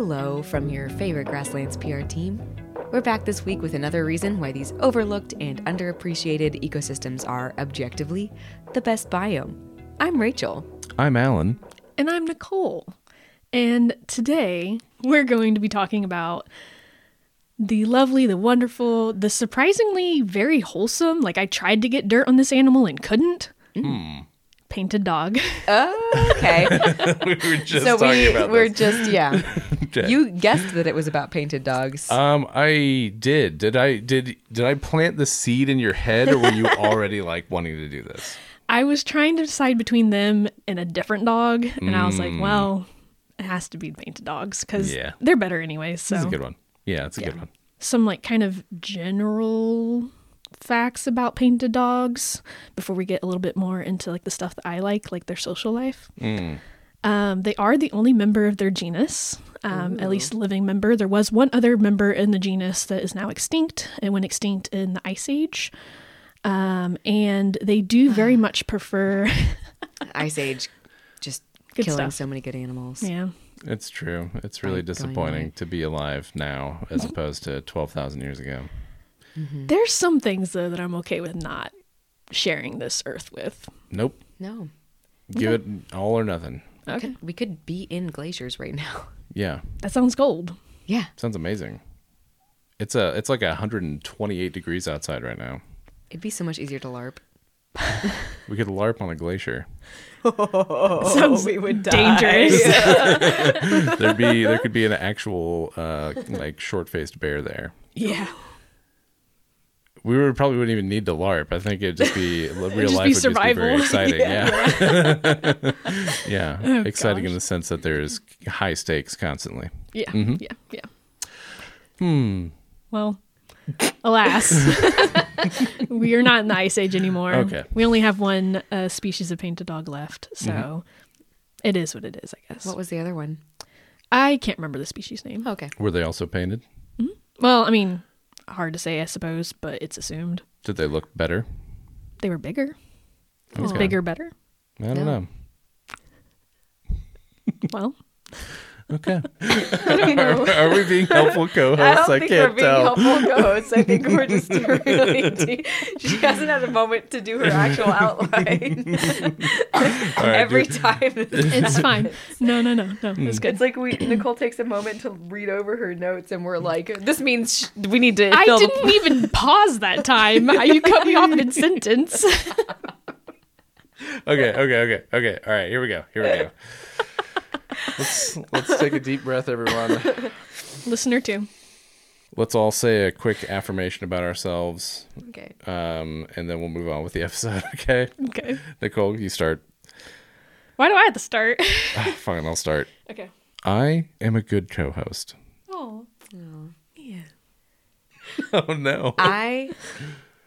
Hello from your favorite Grasslands PR team. We're back this week with another reason why these overlooked and underappreciated ecosystems are objectively the best biome. I'm Rachel. I'm Alan. And I'm Nicole. And today we're going to be talking about the lovely, the wonderful, the surprisingly very wholesome. Like, I tried to get dirt on this animal and couldn't. Hmm. Painted dog. Oh, okay. we were just so talking we about we're this. just yeah. Okay. You guessed that it was about painted dogs. Um, I did. Did I did did I plant the seed in your head, or were you already like wanting to do this? I was trying to decide between them and a different dog. And I was like, well, it has to be painted dogs because Yeah. they're better anyways. So, This is a good one. Yeah, it's a good one. some like kind of general facts about painted dogs before we get a little bit more into like the stuff that I like, like their social life. Um, they are the only member of their genus, um, at least living member. There was one other member in the genus that is now extinct and went extinct in the Ice Age. Um, and they do very much prefer, Ice Age, just Good killing stuff. so many good animals. yeah, It's true. It's really Right, going disappointing to be alive now as opposed to twelve thousand years ago. There's some things though that I'm okay with not sharing this earth with. Nope. No, Give it all or nothing. Okay, Could- we could be in glaciers right now. Yeah, that sounds gold. Yeah. sounds amazing. It's a it's like 128 degrees outside right now. It'd be so much easier to LARP. We could LARP on a glacier. sounds we would die. dangerous. There'd be there could be an actual uh, like short faced bear there. yeah. We would probably wouldn't even need to LARP. I think it'd just be real just life be would just be very survival. exciting. Yeah, yeah, Oh, exciting in the sense that there's high stakes constantly. Yeah, Mm-hmm. yeah, yeah. Hmm. Well, alas, we are not in the ice age anymore. Okay. We only have one uh, species of painted dog left, so Mm-hmm. it is what it is, I guess. What was the other one? I can't remember the species name. Okay. Were they also painted? Well, I mean, hard to say, I suppose, but it's assumed Did they look better? they were bigger. Is Okay. bigger better? I don't No. know. Well, Okay. I don't know. Are we being helpful co-hosts? I, can't we're tell. co-hosts. I think we're just really. de- she hasn't had a moment to do her actual outline. All right, Every do- time. it's fine. No, no, no, no. Hmm. It's good. It's like we Nicole takes a moment to read over her notes, and we're like, "This means sh- we need to." I didn't even pause that time. You cut me off mid sentence. Okay, okay, okay, okay. All right, here we go. Here we go. Let's let's take a deep breath, everyone. Listener two. Let's all say a quick affirmation about ourselves, Okay. um, and then we'll move on with the episode. Okay, Okay. Nicole, you start. Why do I have to start? Ah, Fine, I'll start. okay. I am a good co-host. Oh. Yeah. Oh no, I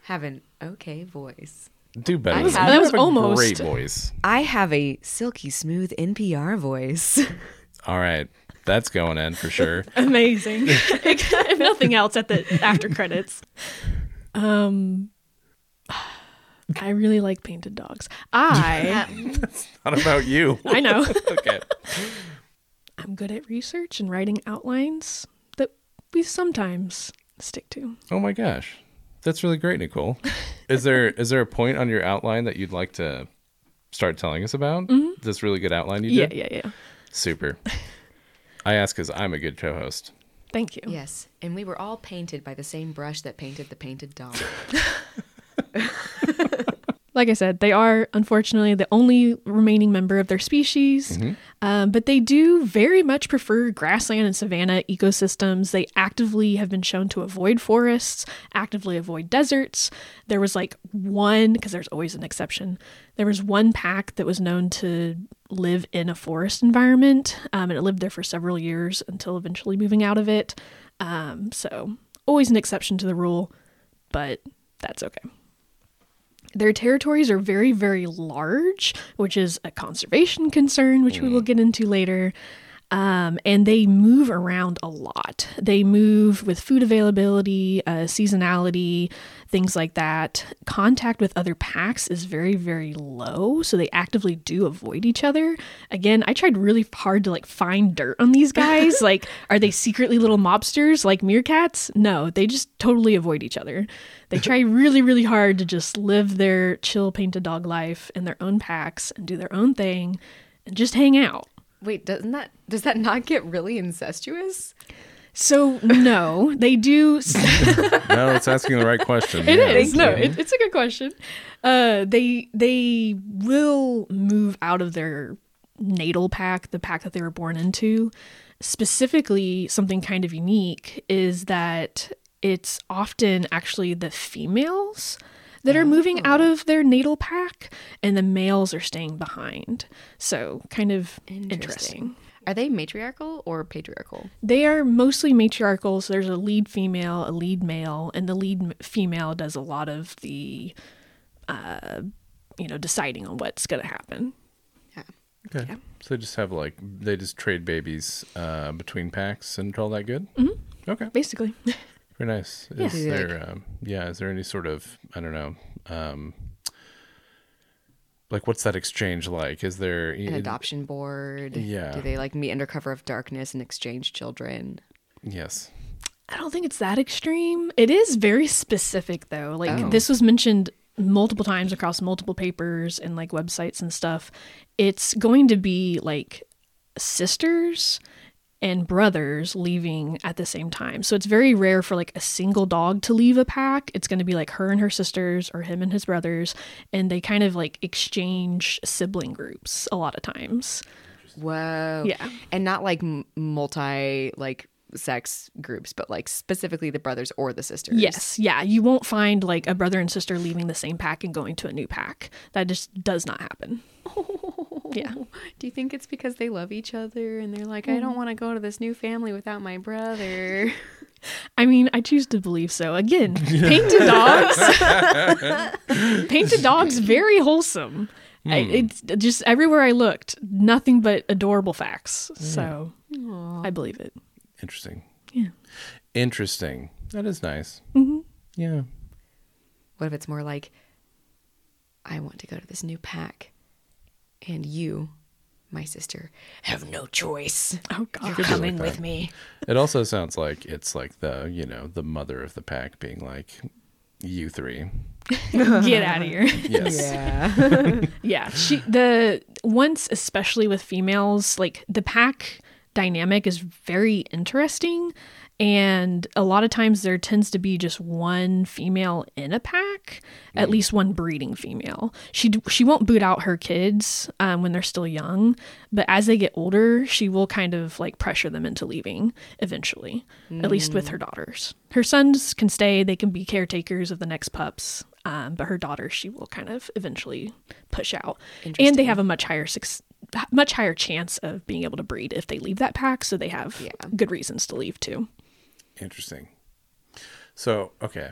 have an okay voice. Do better. I than have- You that was have a almost- great voice. I have a silky smooth NPR voice. All right, that's going in for sure. Amazing. if nothing else, at the after credits. Um, I really like painted dogs. I that's Not about you. I know Okay. I'm good at research and writing outlines that we sometimes stick to. Oh my gosh, that's really great, Nicole. Is there is there a point on your outline that you'd like to start telling us about? Mm-hmm. This really good outline you did. yeah, yeah. Yeah. Super. I ask because I'm a good co-host. Thank you. yes, and we were all painted by the same brush that painted the painted dog. like I said, they are unfortunately the only remaining member of their species, um, but they do very much prefer grassland and savanna ecosystems. They actively have been shown to avoid forests, actively avoid deserts. There was like one, because there's always an exception, there was one pack that was known to live in a forest environment, um, and it lived there for several years until eventually moving out of it. Um, so, always an exception to the rule, but that's okay. Their territories are very, very large, which is a conservation concern, which we will get into later. Um, and they move around a lot. They move with food availability, uh, seasonality, things like that. Contact with other packs is very, very low, so they actively do avoid each other. Again, I tried really hard to like find dirt on these guys. like, are they secretly little mobsters like meerkats? No, they just totally avoid each other. They try really, really hard to just live their chill painted dog life in their own packs and do their own thing and just hang out. Wait, doesn't that does that not get really incestuous? So no, they do. no, it's asking the right question. It Yeah. is no, it, it's a good question. Uh, they they will move out of their natal pack, the pack that they were born into. Specifically, something kind of unique is that it's often actually the females that are moving out of their natal pack, and the males are staying behind. So, kind of interesting. Are they matriarchal or patriarchal? They are mostly matriarchal. So there's a lead female, a lead male, and the lead female does a lot of the, uh, you know, deciding on what's going to happen. Yeah. Okay. Yeah. So they just have like they just trade babies uh, between packs and all that good. Mm-hmm. Okay. Basically, Very nice. Yeah. Is Do they, like- there, um, yeah, is there any sort of, I don't know, um, like what's that exchange like? Is there An adoption board? Yeah. Do they like meet under cover of darkness and exchange children? Yes. I don't think it's that extreme. It is very specific though. Like Oh. this was mentioned multiple times across multiple papers and like websites and stuff. It's going to be like sisters and brothers leaving at the same time. So it's very rare for like a single dog to leave a pack. It's going to be like her and her sisters or him and his brothers and they kind of like exchange sibling groups a lot of times. Whoa. Yeah. And not like multi like sex groups, but like specifically the brothers or the sisters. Yes, yeah, you won't find like a brother and sister leaving the same pack and going to a new pack. That just does not happen. Yeah. Do you think it's because they love each other and they're like, I don't mm. want to go to this new family without my brother? I mean, I choose to believe so. Again, painted dogs. painted dogs, very wholesome. I, hmm. it's just everywhere I looked, nothing but adorable facts. Hmm. So I believe it. Interesting. Yeah. Interesting. That is nice. Mm-hmm. Yeah. What if it's more like, I want to go to this new pack, and you, my sister, have no choice. Oh God. Could be Coming like with me. It also sounds like it's like the, you know, the mother of the pack being like, you three. Get out of here. Yes. Yeah. Yeah, she the once especially with females, like the pack dynamic is very interesting and a lot of times there tends to be just one female in a pack, at least one breeding female. She d- she won't boot out her kids um, when they're still young, but as they get older, she will kind of like pressure them into leaving eventually. At least with her daughters. Her sons can stay; they can be caretakers of the next pups. Um, but her daughters, she will kind of eventually push out, and they have a much higher suc much higher chance of being able to breed if they leave that pack. So they have Yeah. good reasons to leave too. Interesting. So, okay.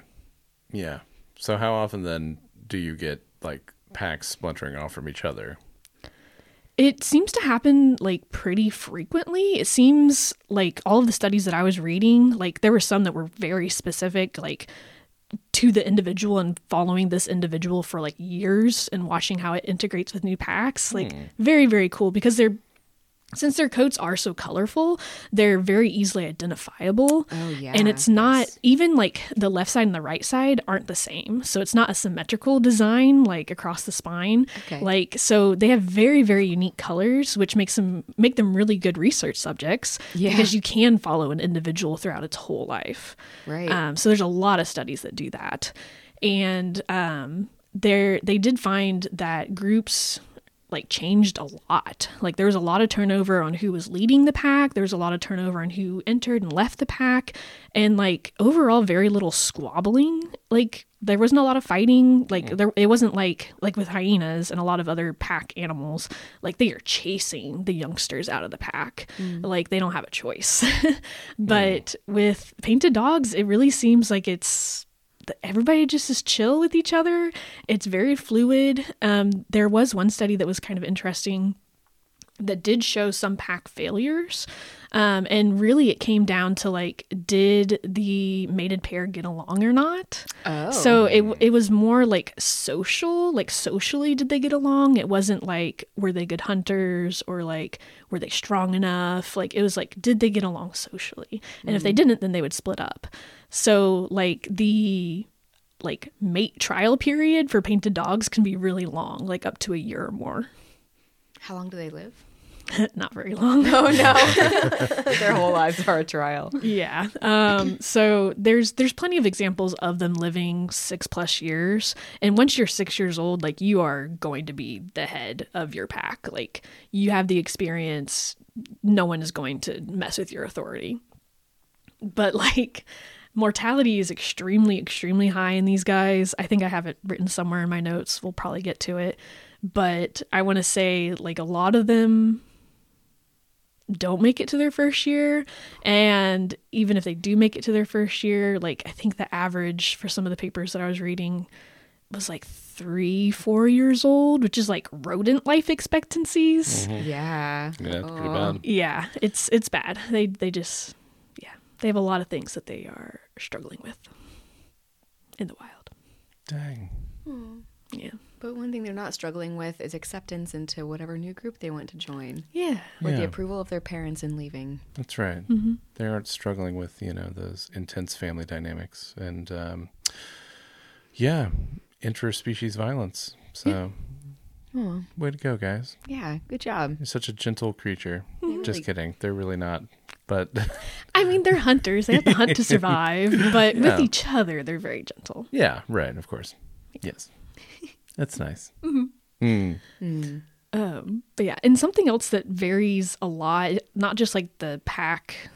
Yeah. So, how often then do you get like packs splintering off from each other? It seems to happen like pretty frequently. It seems like all of the studies that I was reading, like there were some that were very specific, like to the individual and following this individual for like years and watching how it integrates with new packs. Like hmm. very, very cool because they're since their coats are so colorful, they're very easily identifiable. Oh, yeah, And it's not even like the left side and the right side aren't the same. So it's not a symmetrical design like across the spine. Okay. Like so they have very very unique colors which makes them make them really good research subjects Yeah. because you can follow an individual throughout its whole life. Right. Um, so there's a lot of studies that do that, and um, there they did find that groups like changed a lot. Like there was a lot of turnover on who was leading the pack. There was a lot of turnover on who entered and left the pack, and like overall very little squabbling. Like there wasn't a lot of fighting. Like there it wasn't like like with hyenas and a lot of other pack animals. Like they are chasing the youngsters out of the pack. Mm. Like they don't have a choice. but with painted dogs, it really seems like it's everybody just is chill with each other. It's very fluid. Um, there was one study that was kind of interesting. that did show some pack failures. Um, and really, it came down to like, did the mated pair get along or not? Oh. So it it was more like social, like socially, did they get along? It wasn't like were they good hunters or like were they strong enough? Like it was like did they get along socially? And if they didn't, then they would split up. So like the like mate trial period for painted dogs can be really long, like up to a year or more. How long do they live? Not very long. Oh no. Their whole lives are a trial. Yeah. Um, so there's there's plenty of examples of them living six plus years. And once you're six years old, like you are going to be the head of your pack. Like you have the experience. No one is going to mess with your authority. But like mortality is extremely, extremely high in these guys. I think I have it written somewhere in my notes. We'll probably get to it. But I want to say like a lot of them don't make it to their first year and even if they do make it to their first year like i think the average for some of the papers that i was reading was like three four years old which is like rodent life expectancies mm-hmm. Yeah. Yeah, it's pretty Oh. bad. yeah it's it's bad they they just yeah they have a lot of things that they are struggling with in the wild Dang. yeah But one thing they're not struggling with is acceptance into whatever new group they want to join, yeah or the approval of their parents in leaving. That's right. Mm-hmm. They aren't struggling with you know those intense family dynamics and um, yeah, interspecies violence. So, Oh, way to go, guys! yeah. Good job. You're such a gentle creature. They Just kidding. They're really not. But i mean they're hunters they have to hunt to survive but Yeah. with each other they're very gentle yeah, right. Of course. Yes, that's nice. Mm. Um, but yeah, and something else that varies a lot, not just like the pack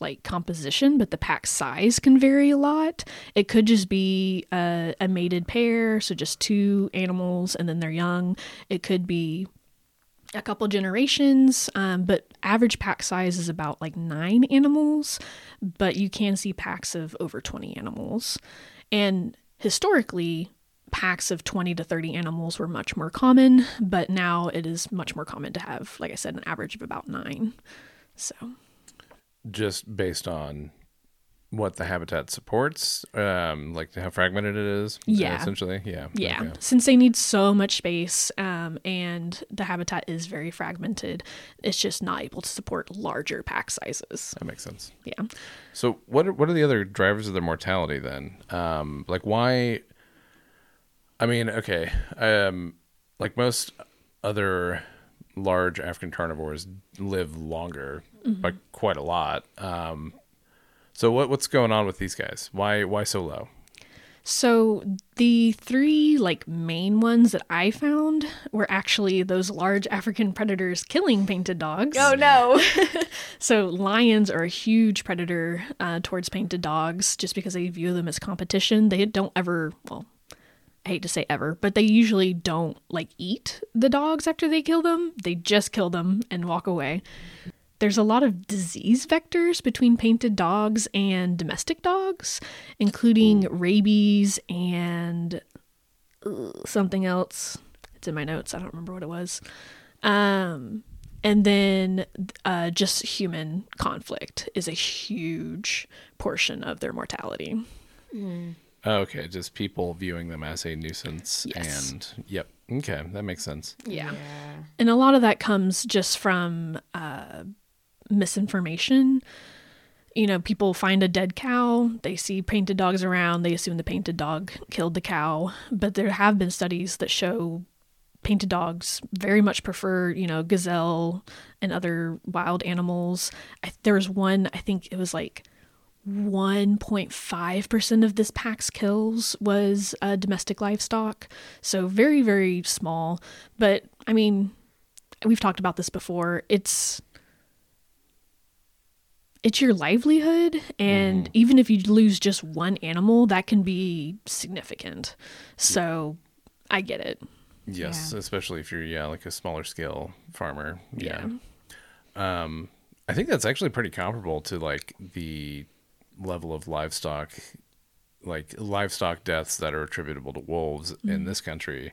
like composition, but the pack size can vary a lot. It could just be a, a mated pair, so just two animals and then they're young. It could be a couple generations, um, but average pack size is about like nine animals, but you can see packs of over 20 animals. And historically, packs of 20 to 30 animals were much more common, but now it is much more common to have, like I said, an average of about nine. So, Just based on what the habitat supports, um, like how fragmented it is. Yeah. essentially. Yeah. yeah, Okay. since they need so much space um, and the habitat is very fragmented, it's just not able to support larger pack sizes. That makes sense. Yeah. So what are, what are the other drivers of their mortality then? Um, like why? I mean, okay, um, like most other large African carnivores live longer by quite a lot. Um, so what what's going on with these guys? Why why so low? So the three like main ones that I found were actually those large African predators killing painted dogs. Oh no. So lions are a huge predator uh, towards painted dogs just because they view them as competition. They don't ever, well, I hate to say ever, but they usually don't like eat the dogs after they kill them. They just kill them and walk away. There's a lot of disease vectors between painted dogs and domestic dogs, including rabies and something else. It's in my notes. I don't remember what it was. Um, and then uh, just human conflict is a huge portion of their mortality. Oh, okay, just people viewing them as a nuisance Yes. and yep. Okay, that makes sense. Yeah. And a lot of that comes just from uh, misinformation. You know, people find a dead cow, they see painted dogs around, they assume the painted dog killed the cow. But there have been studies that show painted dogs very much prefer, you know, gazelle and other wild animals. I, there was one, I think it was like 1.5% of this pack's kills was uh, domestic livestock. So very, very small. But I mean, we've talked about this before. It's it's your livelihood and even if you lose just one animal that can be significant so i get it Yes, Yeah. especially if you're yeah like a smaller scale farmer. Yeah. yeah. Um, I think that's actually pretty comparable to like the level of livestock, like livestock deaths that are attributable to wolves in this country.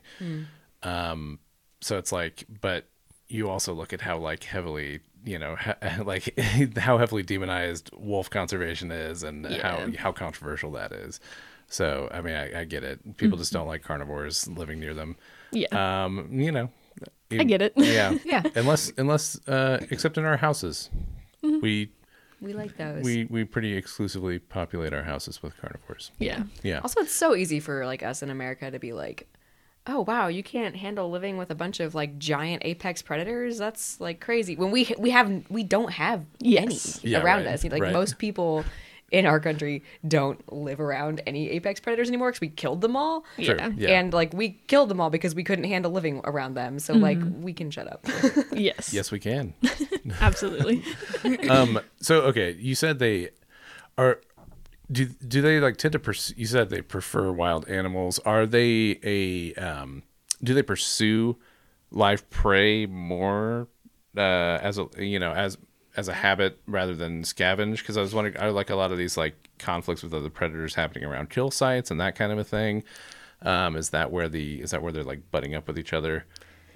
Um, so it's like, but you also look at how like heavily you know ha- like how heavily demonized wolf conservation is and how Yeah. how controversial that is. So I mean, I, I get it. People just don't like carnivores living near them. Yeah. Um, you know, I get it. Yeah, Yeah. Unless unless uh, except in our houses, Mm-hmm. we We like those. we we pretty exclusively populate our houses with carnivores. yeah. Yeah. Also, it's so easy for like us in America to be like, "Oh wow, you can't handle living with a bunch of like giant apex predators. That's like crazy." When we we have we don't have Yes. any Yeah, around right, us. Like right. most people in our country don't live around any apex predators anymore because we killed them all. True, Yeah. yeah. And like we killed them all because we couldn't handle living around them. So like we can shut up. Yes. Yes, we can. Absolutely. um so okay you said they are do do they like tend to pursue you said they prefer wild animals. Are they a um do they pursue live prey more uh as a you know as as a habit rather than scavenge? Because i was wondering i like a lot of these like conflicts with other predators happening around kill sites and that kind of a thing. Um is that where the is that where they're like butting up with each other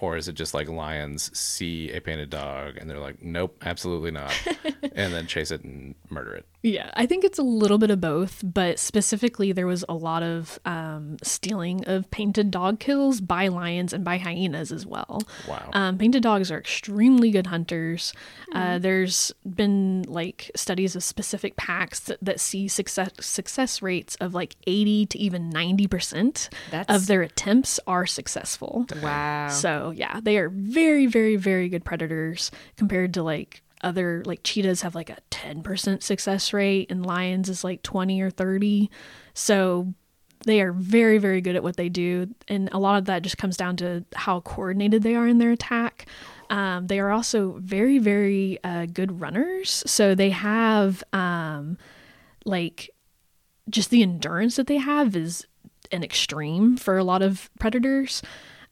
or is it just like lions see a painted dog and they're like nope absolutely not and then chase it and murder it Yeah, I think it's a little bit of both, but specifically, there was a lot of um, stealing of painted dog kills by lions and by hyenas as well. Wow. Um, painted dogs are extremely good hunters. Uh, there's been like studies of specific packs that, that see success success rates of like 80 to even 90 percent of their attempts are successful. wow. So yeah, they are very, very, very good predators compared to like other like cheetahs have like a 10% success rate and lions is like 20 or 30. So they are very, very good at what they do. And a lot of that just comes down to how coordinated they are in their attack. Um, they are also very, very uh, good runners. So they have um, like just the endurance that they have is an extreme for a lot of predators.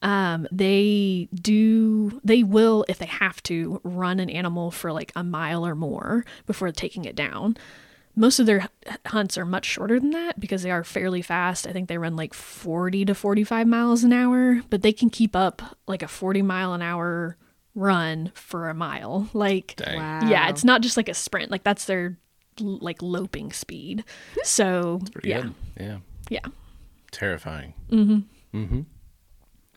Um, they do, they will, if they have to, run an animal for like a mile or more before taking it down. Most of their hunts are much shorter than that because they are fairly fast. I think they run like 40 to 45 miles an hour, but they can keep up like a 40 mile an hour run for a mile. Like, wow. yeah, it's not just like a sprint. Like that's their like loping speed. So Pretty yeah, good. Yeah. yeah, Terrifying.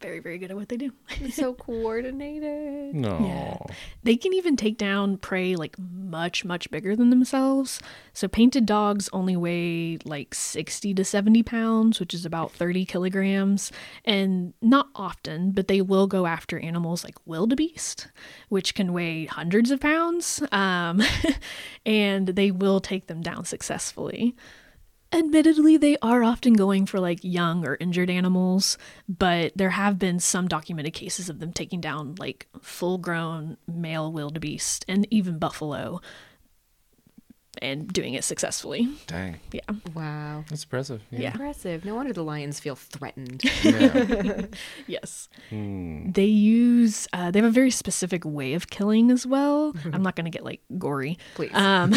Very very good at what they do. So coordinated. No. They can even take down prey like much much bigger than themselves. So painted dogs only weigh like sixty to seventy pounds, which is about thirty kilograms, and not often, but they will go after animals like wildebeest, which can weigh hundreds of pounds, um, and they will take them down successfully. Admittedly, they are often going for like young or injured animals, but there have been some documented cases of them taking down like full grown male wildebeest and even buffalo and doing it successfully. Dang. Yeah. Wow. That's impressive. Yeah. Impressive. No wonder the lions feel threatened. Yeah. Yes. Hmm. They use, uh, they have a very specific way of killing as well. I'm not going to get like gory. Please. Um,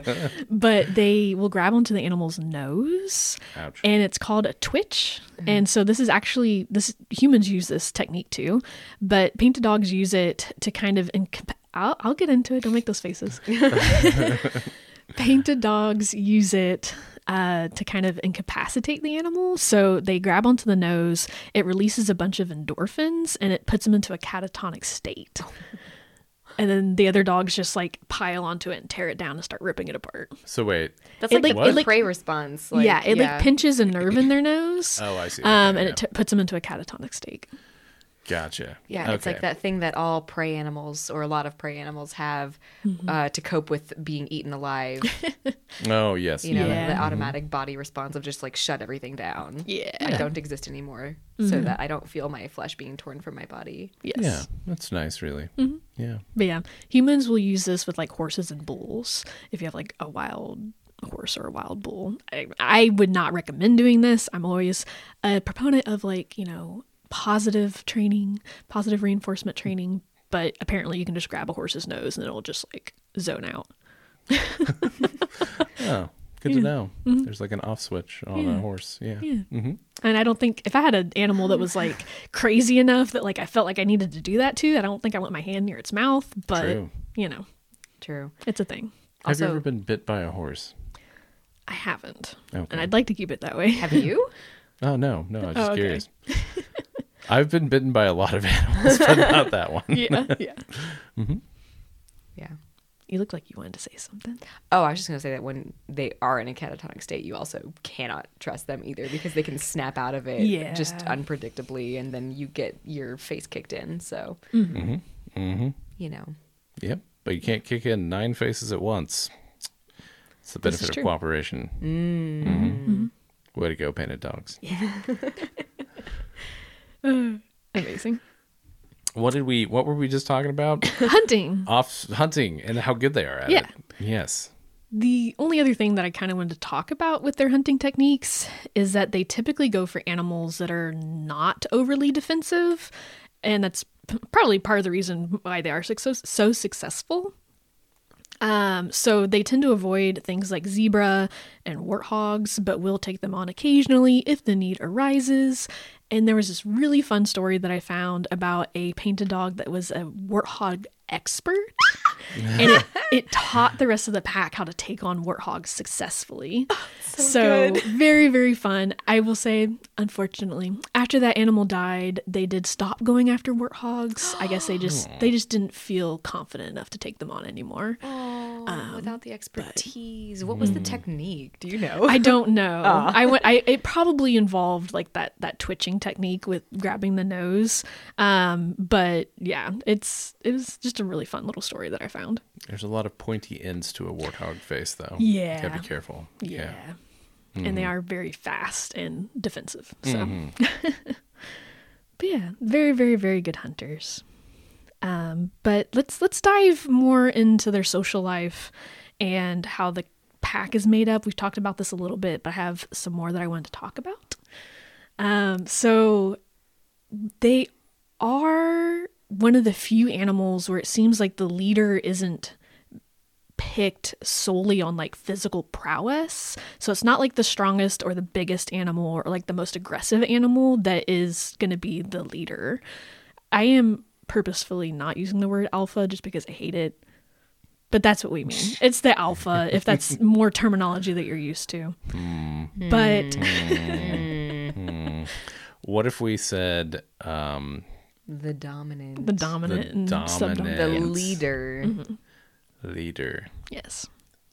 but they will grab onto the animal's nose Ouch. and it's called a twitch. And so this is actually this humans use this technique too, but painted dogs use it to kind of incap- I'll, I'll get into it. Don't make those faces. Painted dogs use it uh, to kind of incapacitate the animal. So they grab onto the nose, it releases a bunch of endorphins, and it puts them into a catatonic state. And then the other dogs just like pile onto it and tear it down and start ripping it apart. So wait. That's It like, like- the it like- prey response. Like, yeah, it like pinches a nerve in their nose. Oh, I see. Um, Okay, and yeah. it t- puts them into a catatonic state. Gotcha. Yeah, it's like that thing that all prey animals or a lot of prey animals have mm-hmm. uh, to cope with being eaten alive. Oh yes. You know, Yeah. the mm-hmm. automatic body response of just like shut everything down. Yeah. I don't exist anymore, so mm-hmm. that I don't feel my flesh being torn from my body. Yes. Yeah, that's nice. Really. Yeah. But yeah, humans will use this with like horses and bulls. If you have like a wild horse or a wild bull, I, I would not recommend doing this. I'm always a proponent of like, you know, positive training, positive reinforcement training. But apparently, you can just grab a horse's nose and it'll just like zone out. Oh, Good to know. There's like an off switch on Mm-hmm. Yeah. a horse. Yeah. Yeah. hmm And I don't think if I had an animal that was like crazy enough that like I felt like I needed to do that to, I don't think I want my hand near its mouth. But True. you know, True. it's a thing. Have Also, you ever been bit by a horse? I haven't, Okay. and I'd like to keep it that way. have you? Oh no, no, I was just Oh, okay. curious. I've been bitten by a lot of animals, but not that one. yeah, yeah. Mm-hmm. Yeah. You look like you wanted to say something. Oh, I was just gonna say that when they are in a catatonic state, you also cannot trust them either because they can snap out of it just unpredictably, and then you get your face kicked in. So mm-hmm. Mm-hmm. mm-hmm. you know, Yep, but you can't kick in nine faces at once. It's the benefit of true. cooperation. Mm. Mm-hmm. Way to go, painted dogs. Amazing. What did we? What were we just talking about? Hunting. Off hunting and how good they are at Yeah. it. Yes. The only other thing that I kind of wanted to talk about with their hunting techniques is that they typically go for animals that are not overly defensive, and that's p- probably part of the reason why they are so so successful. Um, so they tend to avoid things like zebra and warthogs, but will take them on occasionally if the need arises. And there was this really fun story that I found about a painted dog that was a warthog expert. and it, it taught the rest of the pack how to take on warthogs successfully. so very, very fun. I will say, unfortunately, after that animal died, they did stop going after warthogs. I guess they just they just didn't feel confident enough to take them on anymore. oh, without the expertise, what was the hmm. technique? Do you know? I don't know. I went. I it probably involved like that that twitching technique with grabbing the nose. Um, but yeah, it's it was just a really fun little story that I found. There's a lot of pointy ends to a warthog face, though. Yeah. Gotta be careful. Yeah. And they are very fast and defensive. So, but yeah, very, very, very good hunters. Um, but let's let's dive more into their social life and how the pack is made up. We've talked about this a little bit, but I have some more that I wanted to talk about. Um, so they are one of the few animals where it seems like the leader isn't picked solely on like physical prowess. So it's not like the strongest or the biggest animal or like the most aggressive animal that is going to be the leader. I am purposefully not using the word alpha just because I hate it. But that's what we mean. It's the alpha, if that's more terminology that you're used to. But What if we said um, the dominant, the dominant and subdominant. the dominant. leader, leader, Yes.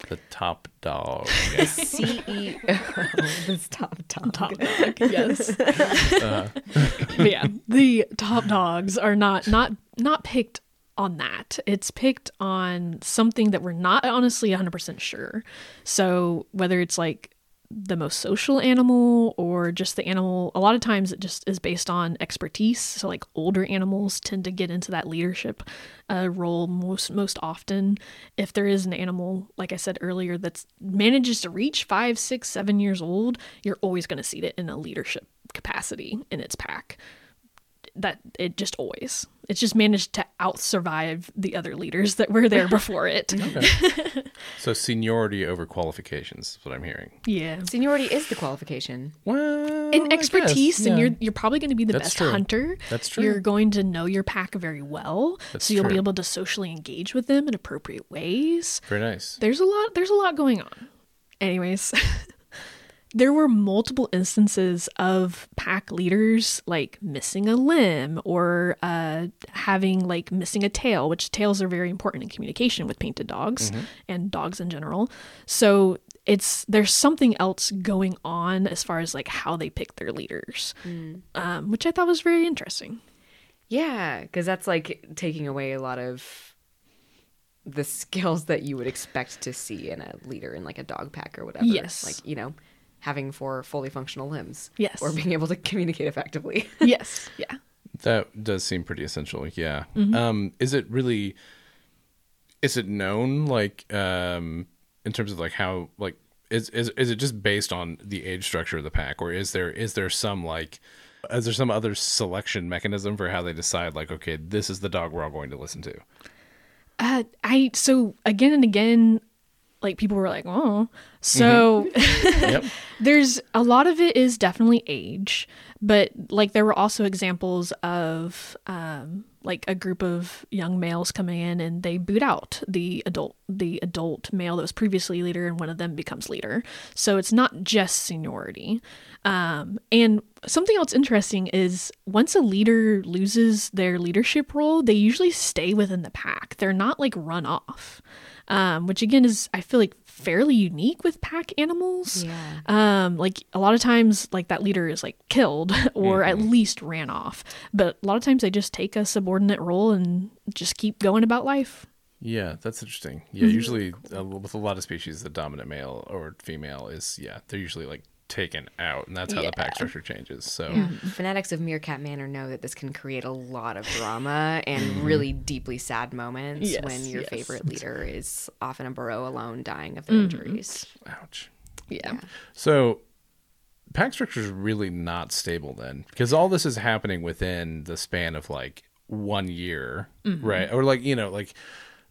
the top dog? CEO, the top dog. top dog yes but yeah the top dogs are not not not picked on that it's picked on something that we're not honestly 100% sure so whether it's like the most social animal or just the animal a lot of times it just is based on expertise. So like older animals tend to get into that leadership uh, role most most often. If there is an animal like i said earlier that manages to reach five six seven years old you're always going to see it in a leadership capacity in its pack that it just always it's just managed to out survive the other leaders that were there before it So seniority over qualifications is what I'm hearing. yeah Seniority is the qualification. Well, in I guess, expertise and you're you're probably going to be the That's best true. hunter That's true. you're going to know your pack very well That's so you'll be able to socially engage with them in appropriate ways very nice. there's a lot there's a lot going on anyways there were multiple instances of pack leaders like missing a limb or uh, having like missing a tail which tails are very important in communication with painted dogs and dogs in general so it's there's something else going on as far as like how they pick their leaders um, which i thought was very interesting Yeah, because that's like taking away a lot of the skills that you would expect to see in a leader in like a dog pack or whatever. Yes. Like, you know, having four fully functional limbs. Yes. Or being able to communicate effectively. yes yeah That does seem pretty essential. Yeah. Mm-hmm. Um, is it really? Is it known like um in terms of like how like is is is it just based on the age structure of the pack, or is there is there some like is there some other selection mechanism for how they decide like okay this is the dog we're all going to listen to? Uh, I so again and again, like people were like, oh. So Yep. there's a lot of it is definitely age, but like there were also examples of um, like a group of young males coming in and they boot out the adult the adult male that was previously leader and one of them becomes leader. So it's not just seniority. Um, and something else interesting is once a leader loses their leadership role, they usually stay within the pack. They're not like run off um, which again is I feel like fairly unique with pack animals. Yeah. Um, like a lot of times, like that leader is like killed or at least ran off, but a lot of times they just take a subordinate role and just keep going about life. Yeah, that's interesting. Yeah, usually uh, with a lot of species, the dominant male or female is yeah, they're usually like taken out, and that's how the pack structure changes. So Yeah. Mm-hmm. Fanatics of Meerkat Manor know that this can create a lot of drama and mm-hmm. really deeply sad moments Yes, when your yes. favorite leader is off in a burrow alone, dying of their mm-hmm. injuries. ouch. Yeah. So pack structure is really not stable then, because all this is happening within the span of like one year, right? Or like you know, like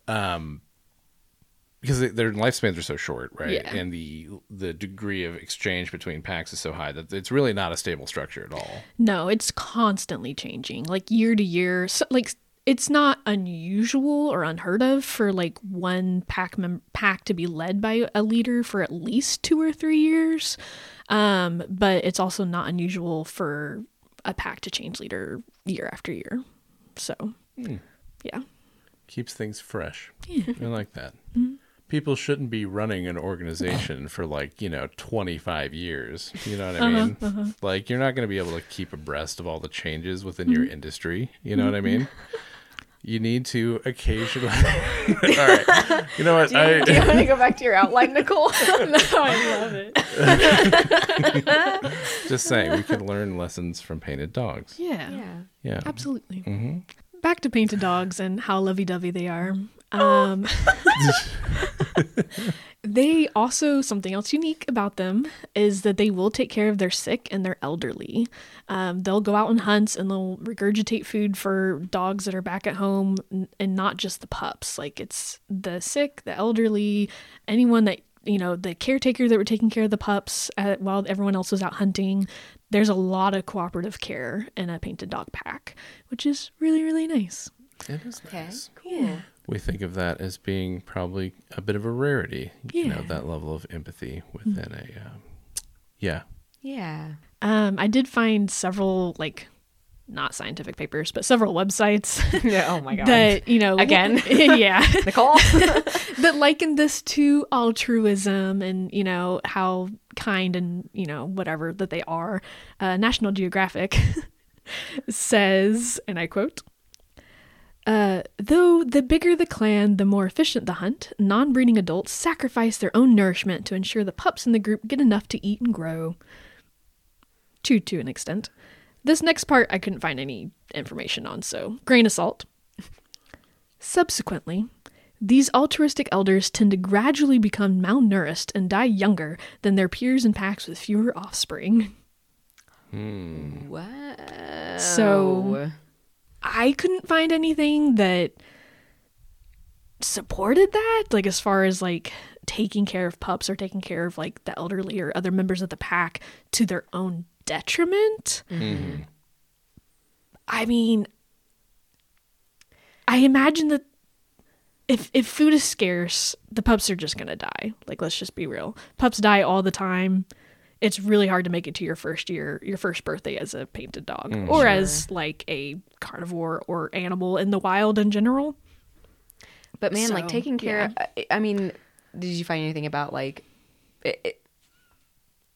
um, because their lifespans are so short, right? Yeah. And the the degree of exchange between packs is so high that it's really not a stable structure at all. No, it's constantly changing, like year to year. So, like it's not unusual or unheard of for like one pack mem- pack to be led by a leader for at least two or three years. Um, but it's also not unusual for a pack to change leader year after year. So, yeah. keeps things fresh. I like that. People shouldn't be running an organization for like, you know, 25 years. You know what I uh-huh, mean? Uh-huh. Like, you're not going to be able to keep abreast of all the changes within your mm-hmm. industry. You know what I mm-hmm. mean? You need to occasionally. all right. You know what? Do I, do you want to go back to your outline, Nicole? no, I love it. just saying, we can learn lessons from painted dogs. Yeah, yeah. Yeah. absolutely. Mm-hmm. Back to painted dogs and how lovey-dovey they are. Um, they also something else unique about them is that they will take care of their sick and their elderly. Um, they'll go out on hunts and they'll regurgitate food for dogs that are back at home, n- and not just the pups. Like it's the sick, the elderly, anyone that you know, the caretaker that were taking care of the pups uh while everyone else was out hunting. There's a lot of cooperative care in a painted dog pack, which is really really nice. It is Okay. nice. Cool. We think of that as being probably a bit of a rarity. You know, that level of empathy within a. Um, yeah. Yeah. Um, I did find several like not scientific papers, but several websites Yeah. Oh my god. that you know Again? yeah, Nicole. that likened this to altruism and you know how kind and you know whatever that they are. Uh, National Geographic says, and I quote. Uh, though the bigger the clan, the more efficient the hunt, non breeding adults sacrifice their own nourishment to ensure the pups in the group get enough to eat and grow. True to an extent. This next part I couldn't find any information on, so grain of salt. Subsequently, these altruistic elders tend to gradually become malnourished and die younger than their peers in packs with fewer offspring. what? So- I couldn't find anything that supported that, like as far as like taking care of pups or taking care of like the elderly or other members of the pack to their own detriment. Mm-hmm. I mean, I imagine that if if food is scarce, the pups are just gonna die. Like let's just be real. Pups die all the time. It's really hard to make it to your first year, your first birthday as a painted dog, mm, or as like a carnivore or animal in the wild in general. But man, like taking care. I, I mean, did you find anything about like? It, it,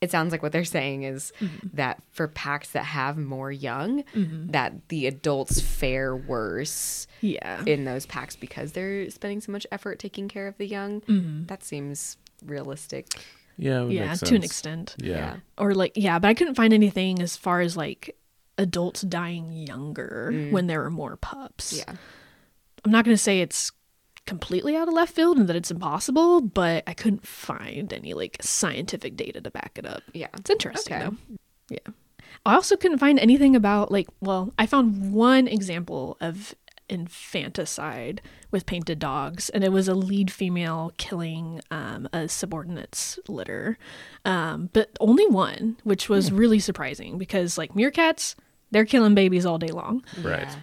it sounds like what they're saying is mm-hmm. that for packs that have more young, mm-hmm. that the adults fare worse Yeah. in those packs because they're spending so much effort taking care of the young. Mm-hmm. That seems realistic. Yeah. it would yeah, make to an extent. Yeah. Or like yeah, but I couldn't find anything as far as like adults dying younger mm. when there were more pups. Yeah. I'm not going to say it's completely out of left field and that it's impossible, but I couldn't find any like scientific data to back it up. Yeah. It's interesting Okay. though. Yeah. I also couldn't find anything about like, well, I found one example of infanticide with painted dogs, and it was a lead female killing um, a subordinate's litter, um, but only one, which was really surprising because like meerkats, they're killing babies all day long, Right.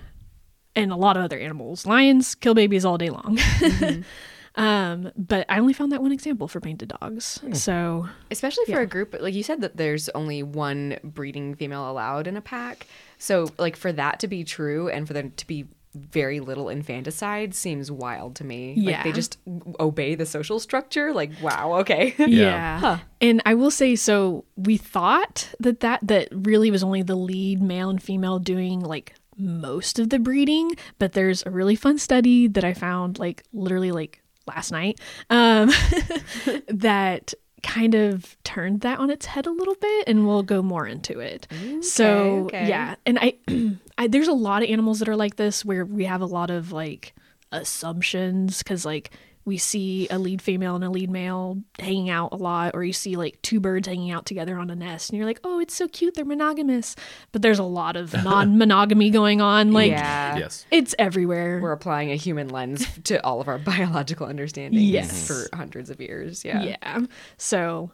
And a lot of other animals, lions kill babies all day long. um, but I only found that one example for painted dogs, so Especially for Yeah. a group like you said that there's only one breeding female allowed in a pack. So like for that to be true and for them to be very little infanticide seems wild to me. Like they just obey the social structure. Like wow, okay. Yeah. And I will say so we thought that that that really was only the lead male and female doing like most of the breeding, but there's a really fun study that I found like literally like last night um that kind of turned that on its head a little bit and we'll go more into it. so okay. yeah, and I, I there's a lot of animals that are like this where we have a lot of like assumptions cuz like we see a lead female and a lead male hanging out a lot or you see like two birds hanging out together on a nest and you're like, "Oh, it's so cute, they're monogamous." But there's a lot of non-monogamy going on like yeah. Yes. it's everywhere. We're applying a human lens to all of our biological understandings Yes. Mm-hmm. for hundreds of years. Yeah. yeah. So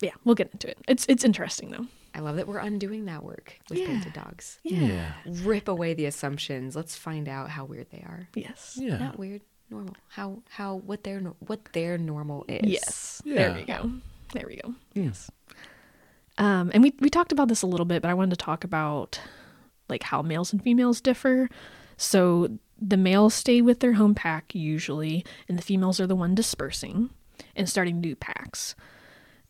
yeah, we'll get into it. It's it's interesting though. I love that we're undoing that work with Yeah. painted dogs. Yeah. Rip away the assumptions. Let's find out how weird they are. Yes. Yeah. Not weird, normal. How how what their what their normal is. Yes. Yeah. There we go. There we go. Yes. Um, and we we talked about this a little bit, but I wanted to talk about like how males and females differ. So the males stay with their home pack usually, and the females are the one dispersing and starting new packs.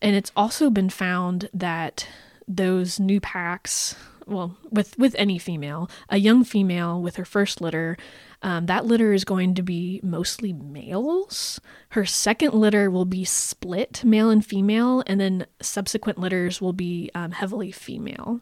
And it's also been found that those new packs, well, with with any female, a young female with her first litter, um, that litter is going to be mostly males. Her second litter will be split male and female, and then subsequent litters will be um, heavily female.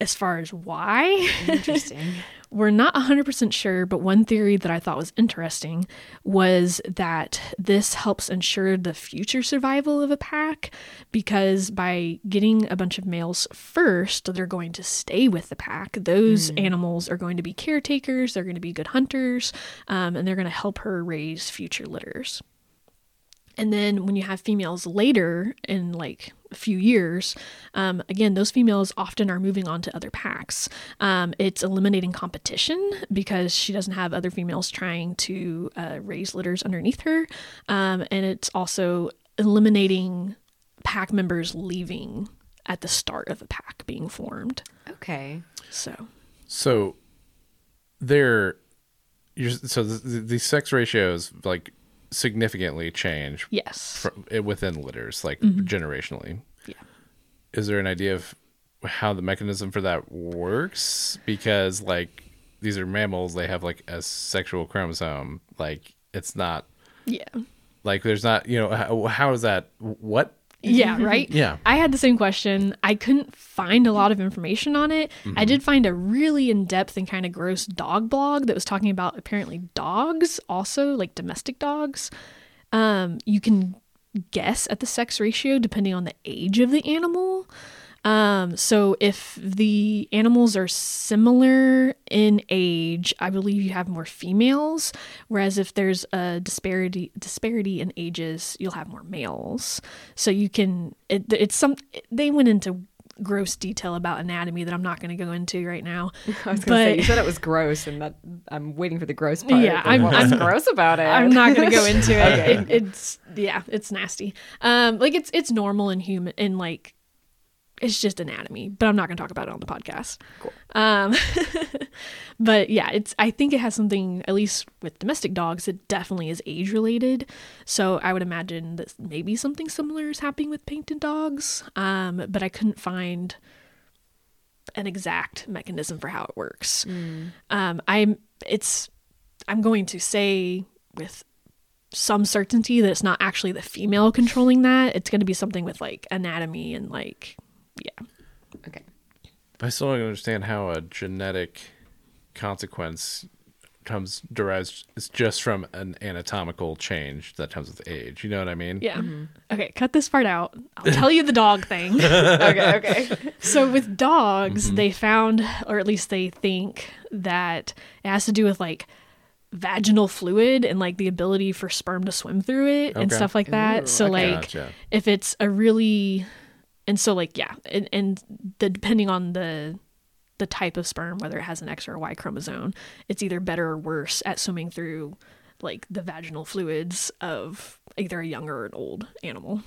As far as why, Interesting. we're not 100% sure, but one theory that I thought was interesting was that this helps ensure the future survival of a pack because by getting a bunch of males first, they're going to stay with the pack. Those animals are going to be caretakers, they're going to be good hunters, um, and they're going to help her raise future litters. And then when you have females later in like a few years, um, again, those females often are moving on to other packs. Um, it's eliminating competition because she doesn't have other females trying to uh, raise litters underneath her. Um, and it's also eliminating pack members leaving at the start of a pack being formed. Okay. So, So they're you're, so the, the sex ratios like significantly change yes. fr- eh, within litters, like generationally. Yeah. Is there an idea of how the mechanism for that works? Because like these are mammals, they have like a sexual chromosome. Like it's not yeah. like there's not you know how, how is that what Yeah, right? Yeah. I had the same question. I couldn't find a lot of information on it. I did find a really in depth and kind of gross dog blog that was talking about apparently dogs, also like domestic dogs. Um, you can guess at the sex ratio depending on the age of the animal. Um, so if the animals are similar in age, I believe you have more females, whereas if there's a disparity disparity in ages, you'll have more males. So you can it, it's some they went into gross detail about anatomy that I'm not going to go into right now. I was gonna say you said it was gross, and that I'm waiting for the gross part. Yeah, I'm- I'm- gross about it. I'm not going to go into it. Okay. it. It's yeah, it's nasty. Um, like it's it's normal in human in like it's just anatomy, but I'm not going to talk about it on the podcast. Cool. Um, but yeah, it's I think it has something at least with domestic dogs. It definitely is age related. So I would imagine that maybe something similar is happening with painted dogs. Um, but I couldn't find an exact mechanism for how it works. Um, I'm it's I'm going to say with some certainty that it's not actually the female controlling that. It's going to be something with like anatomy and like yeah. Okay. I still don't understand how a genetic consequence comes derives is just from an anatomical change that comes with age. You know what I mean? Yeah. Mm-hmm. Okay, cut this part out. I'll tell you the dog thing. okay, okay. so with dogs, mm-hmm. they found, or at least they think, that it has to do with like vaginal fluid and like the ability for sperm to swim through it and stuff like that. Ooh, so okay. like Gotcha. if it's a really and so like yeah, and, and the depending on the the type of sperm, whether it has an X or a Y chromosome, it's either better or worse at swimming through like the vaginal fluids of either a young or an old animal.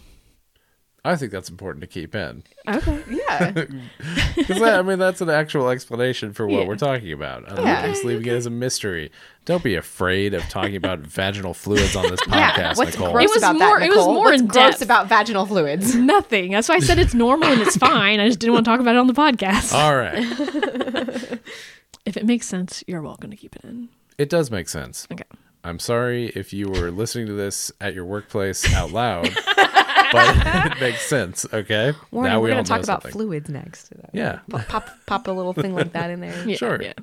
I think that's important to keep in. Okay. Yeah. Because I mean, that's an actual explanation for what Yeah. we're talking about. I'm Yeah. just leaving it as a mystery. Don't be afraid of talking about vaginal fluids on this podcast, yeah. What's Nicole. gross It was about more- that? it was more What's in gross depth. about vaginal fluids? Nothing. That's why I said it's normal and it's fine. I just didn't want to talk about it on the podcast. All right. if it makes sense, you're welcome to keep it in. It does make sense. Okay. I'm sorry if you were listening to this at your workplace out loud, but it makes sense. Okay. Warning, now we're we all going to talk about something. fluids next. Yeah. Pop, pop, pop a little thing like that in there. Yeah, Sure. Yeah.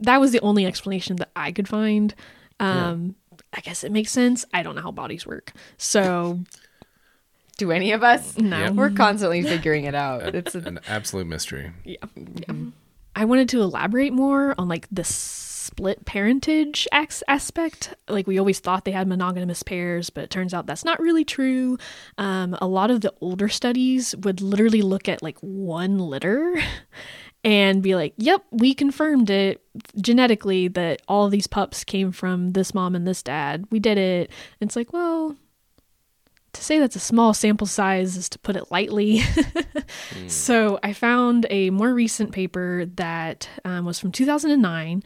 That was the only explanation that I could find. Um, I guess it makes sense. I don't know how bodies work. So, Do any of us? no. Yep. We're constantly figuring it out. It's a, An absolute mystery. Yeah. yeah. I wanted to elaborate more on like the split parentage ax- aspect. Like we always thought they had monogamous pairs, but it turns out that's not really true. Um, a lot of the older studies would literally look at like one litter and be like, "Yep, we confirmed it genetically that all these pups came from this mom and this dad. We did it." And it's like, well. To say that's a small sample size is to put it lightly. So I found a more recent paper that um, was from 2009,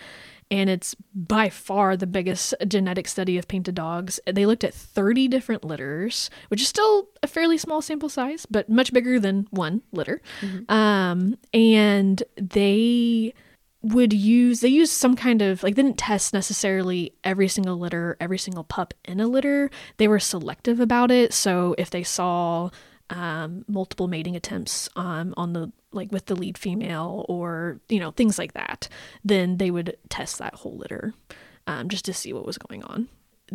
and it's by far the biggest genetic study of painted dogs. They looked at 30 different litters, which is still a fairly small sample size, but much bigger than one litter. Um, and they would use they used some kind of like they didn't test necessarily every single litter every single pup in a litter they were selective about it so if they saw um, multiple mating attempts um, on the like with the lead female or you know things like that then they would test that whole litter um, just to see what was going on.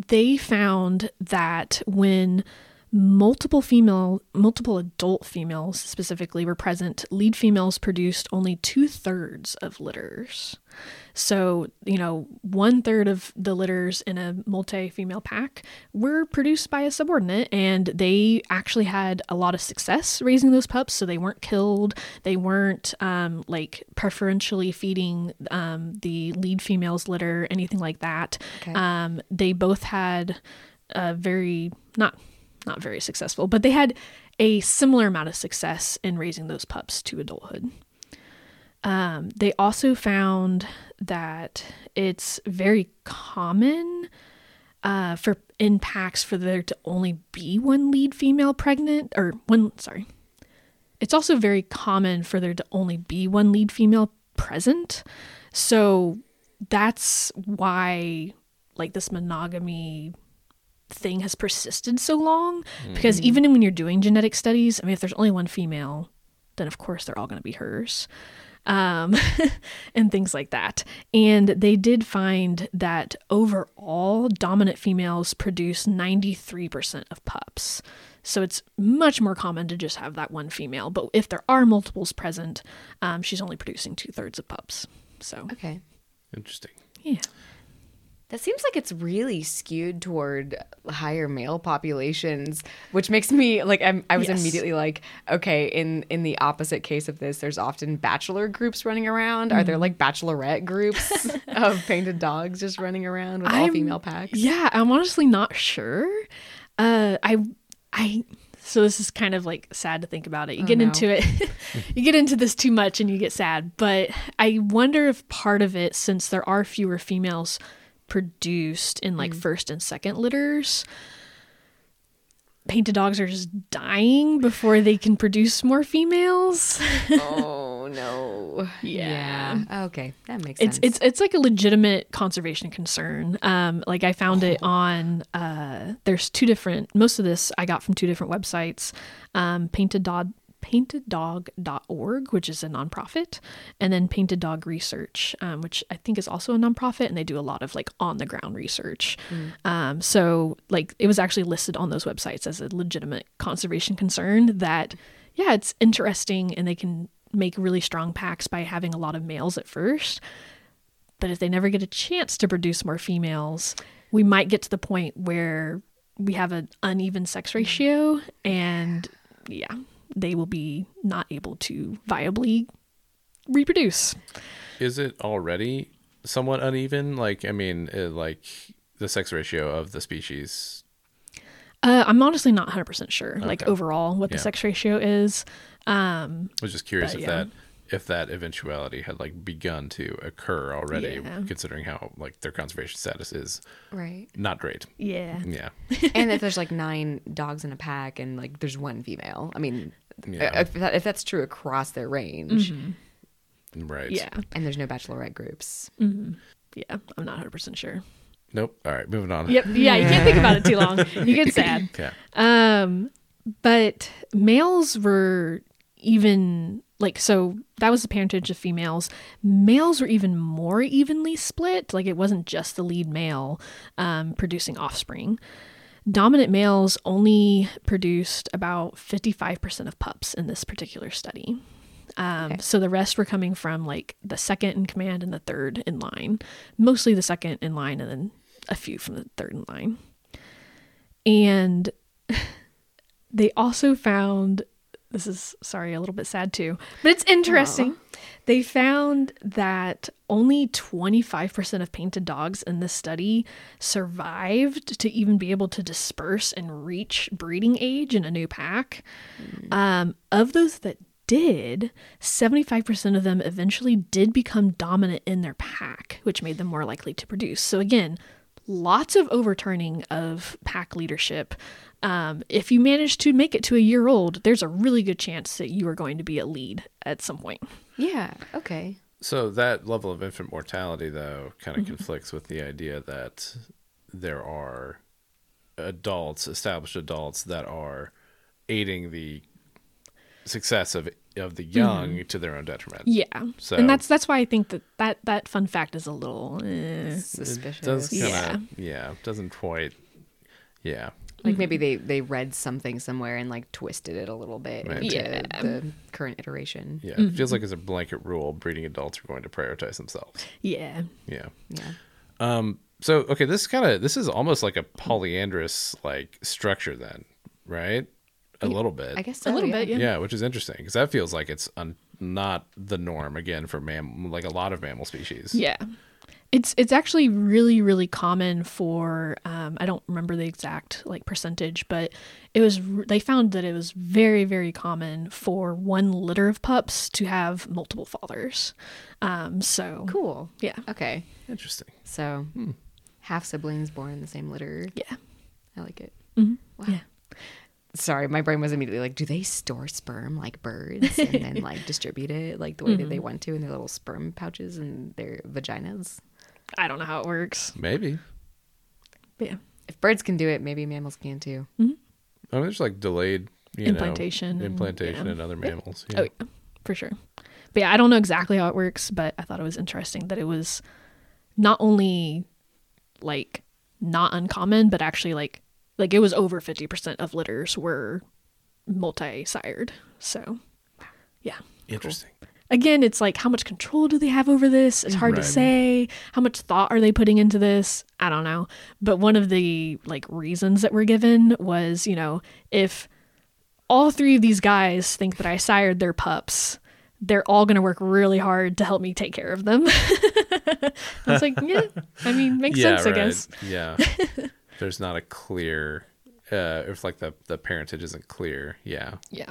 They found that when multiple female multiple adult females specifically were present lead females produced only two-thirds of litters so you know one third of the litters in a multi-female pack were produced by a subordinate and they actually had a lot of success raising those pups so they weren't killed they weren't um, like preferentially feeding um, the lead female's litter anything like that Okay. um, they both had a very not not very successful, but they had a similar amount of success in raising those pups to adulthood. Um, they also found that it's very common uh, for in packs for there to only be one lead female pregnant, or one. Sorry, it's also very common for there to only be one lead female present. So that's why, like this monogamy thing has persisted so long because even when you're doing genetic studies, I mean, if there's only one female, then of course they're all going to be hers. Um, and things like that. And they did find that overall, dominant females produce 93% of pups. So it's much more common to just have that one female. But if there are multiples present, um, she's only producing two thirds of pups. So, okay. Interesting. yeah. That seems like it's really skewed toward higher male populations, which makes me like I'm, I was Yes. immediately like, okay, in in the opposite case of this, there's often bachelor groups running around. Are there Mm-hmm. like bachelorette groups of painted dogs just running around with all I'm- female packs? Yeah, I'm honestly not sure. Uh, I, I. So this is kind of like sad to think about it. You Oh, get no. into it, you get into this too much, and you get sad. But I wonder if part of it, since there are fewer females produced in like first and second litters, painted dogs are just dying before they can produce more females. Oh no. Yeah. Yeah. Okay, that makes it's sense. it's it's like a legitimate conservation concern. Um, like I found it on uh, there's two different. Most of this I got from two different websites. Um, painted dog painteddog.org, which is a nonprofit, and then Painted Dog Research, um, which I think is also a nonprofit, and they do a lot of like on the ground research. Um, so, like, it was actually listed on those websites as a legitimate conservation concern that, yeah, it's interesting and they can make really strong packs by having a lot of males at first. But if they never get a chance to produce more females, we might get to the point where we have an uneven sex ratio and yeah, they will be not able to viably reproduce. Is it already somewhat uneven? Like, I mean, uh, like the sex ratio of the species. Uh, I'm honestly not 100% sure, like overall, what the Yeah. sex ratio is. Um, I was just curious if yeah. that if that eventuality had like begun to occur already, Yeah. considering how like their conservation status is Right. not great. yeah. Yeah, and if there's like nine dogs in a pack and like there's one female, I mean, Yeah. Uh, if, that, if that's true across their range, mm-hmm. right. Yeah. and there's no bachelorette groups, mm-hmm. Yeah. I'm not 100% sure. Nope. All right, moving on. Yep. Yeah. You can't think about it too long. You get sad. Yeah. Um, but males were even like so that was the parentage of females. Males were even more evenly split. Like it wasn't just the lead male um, producing offspring. Dominant males only produced about 55% of pups in this particular study. Um, So the rest were coming from like the second in command and the third in line, mostly the second in line, and then a few from the third in line. And they also found this is sorry a little bit sad too but it's interesting. They found that only 25% of painted dogs in this study survived to even be able to disperse and reach breeding age in a new pack. Um, of those that did 75% of them eventually did become dominant in their pack which made them more likely to produce. So again lots of overturning of pack leadership. Um, if you manage to make it to a year old, there's a really good chance that you are going to be a lead at some point. yeah, okay, So that level of infant mortality, though, kind of Mm-hmm. conflicts with the idea that there are adults, established adults, that are aiding the success of of the young to their own detriment. Mm-hmm. Yeah, So- and that's that's why I think that that that fun fact is a little eh. suspicious. It does kind of, Yeah. yeah. doesn't quite, yeah. Like maybe they they read something somewhere and like twisted it a little bit Right. into Yeah. the current iteration. Yeah, Mm-hmm. it feels like it's a blanket rule. Breeding adults are going to prioritize themselves. yeah, Yeah. Yeah. Um. So okay, this kind of this is almost like a polyandrous like structure then, right? A little bit. I guess a little yeah. bit. Yeah. Yeah, which is interesting because that feels like it's un- not the norm again for mam like a lot of mammal species. Yeah. It's it's actually really really common for um, I don't remember the exact like percentage, but it was they found that it was very very common for one litter of pups to have multiple fathers. Um, so Cool. yeah, Okay. Interesting. So half siblings born in the same litter. yeah, I like it. Mhm. Wow. Yeah. Sorry, my brain was immediately like, do they store sperm like birds and then like distribute it like the way that they want to in their little sperm pouches and their vaginas? I don't know how it works. Maybe. But yeah, If birds can do it, maybe mammals can too. Mm-hmm. I mean, there's like delayed you know, Implantation and- yeah. in other mammals. Yeah. oh yeah, for sure. But yeah, I don't know exactly how it works, but I thought it was interesting that it was not only like not uncommon, but actually like like it was over fifty percent of litters were multi-sired. So yeah. Interesting. Again, it's like how much control do they have over this? It's hard Right. to say. How much thought are they putting into this? I don't know. But one of the like reasons that were given was, you know, if all three of these guys think that I sired their pups, they're all going to work really hard to help me take care of them. I was like, yeah, I mean, makes yeah, sense, I guess. Yeah. there's not a clear uh if like the the parentage isn't clear. Yeah. Yeah,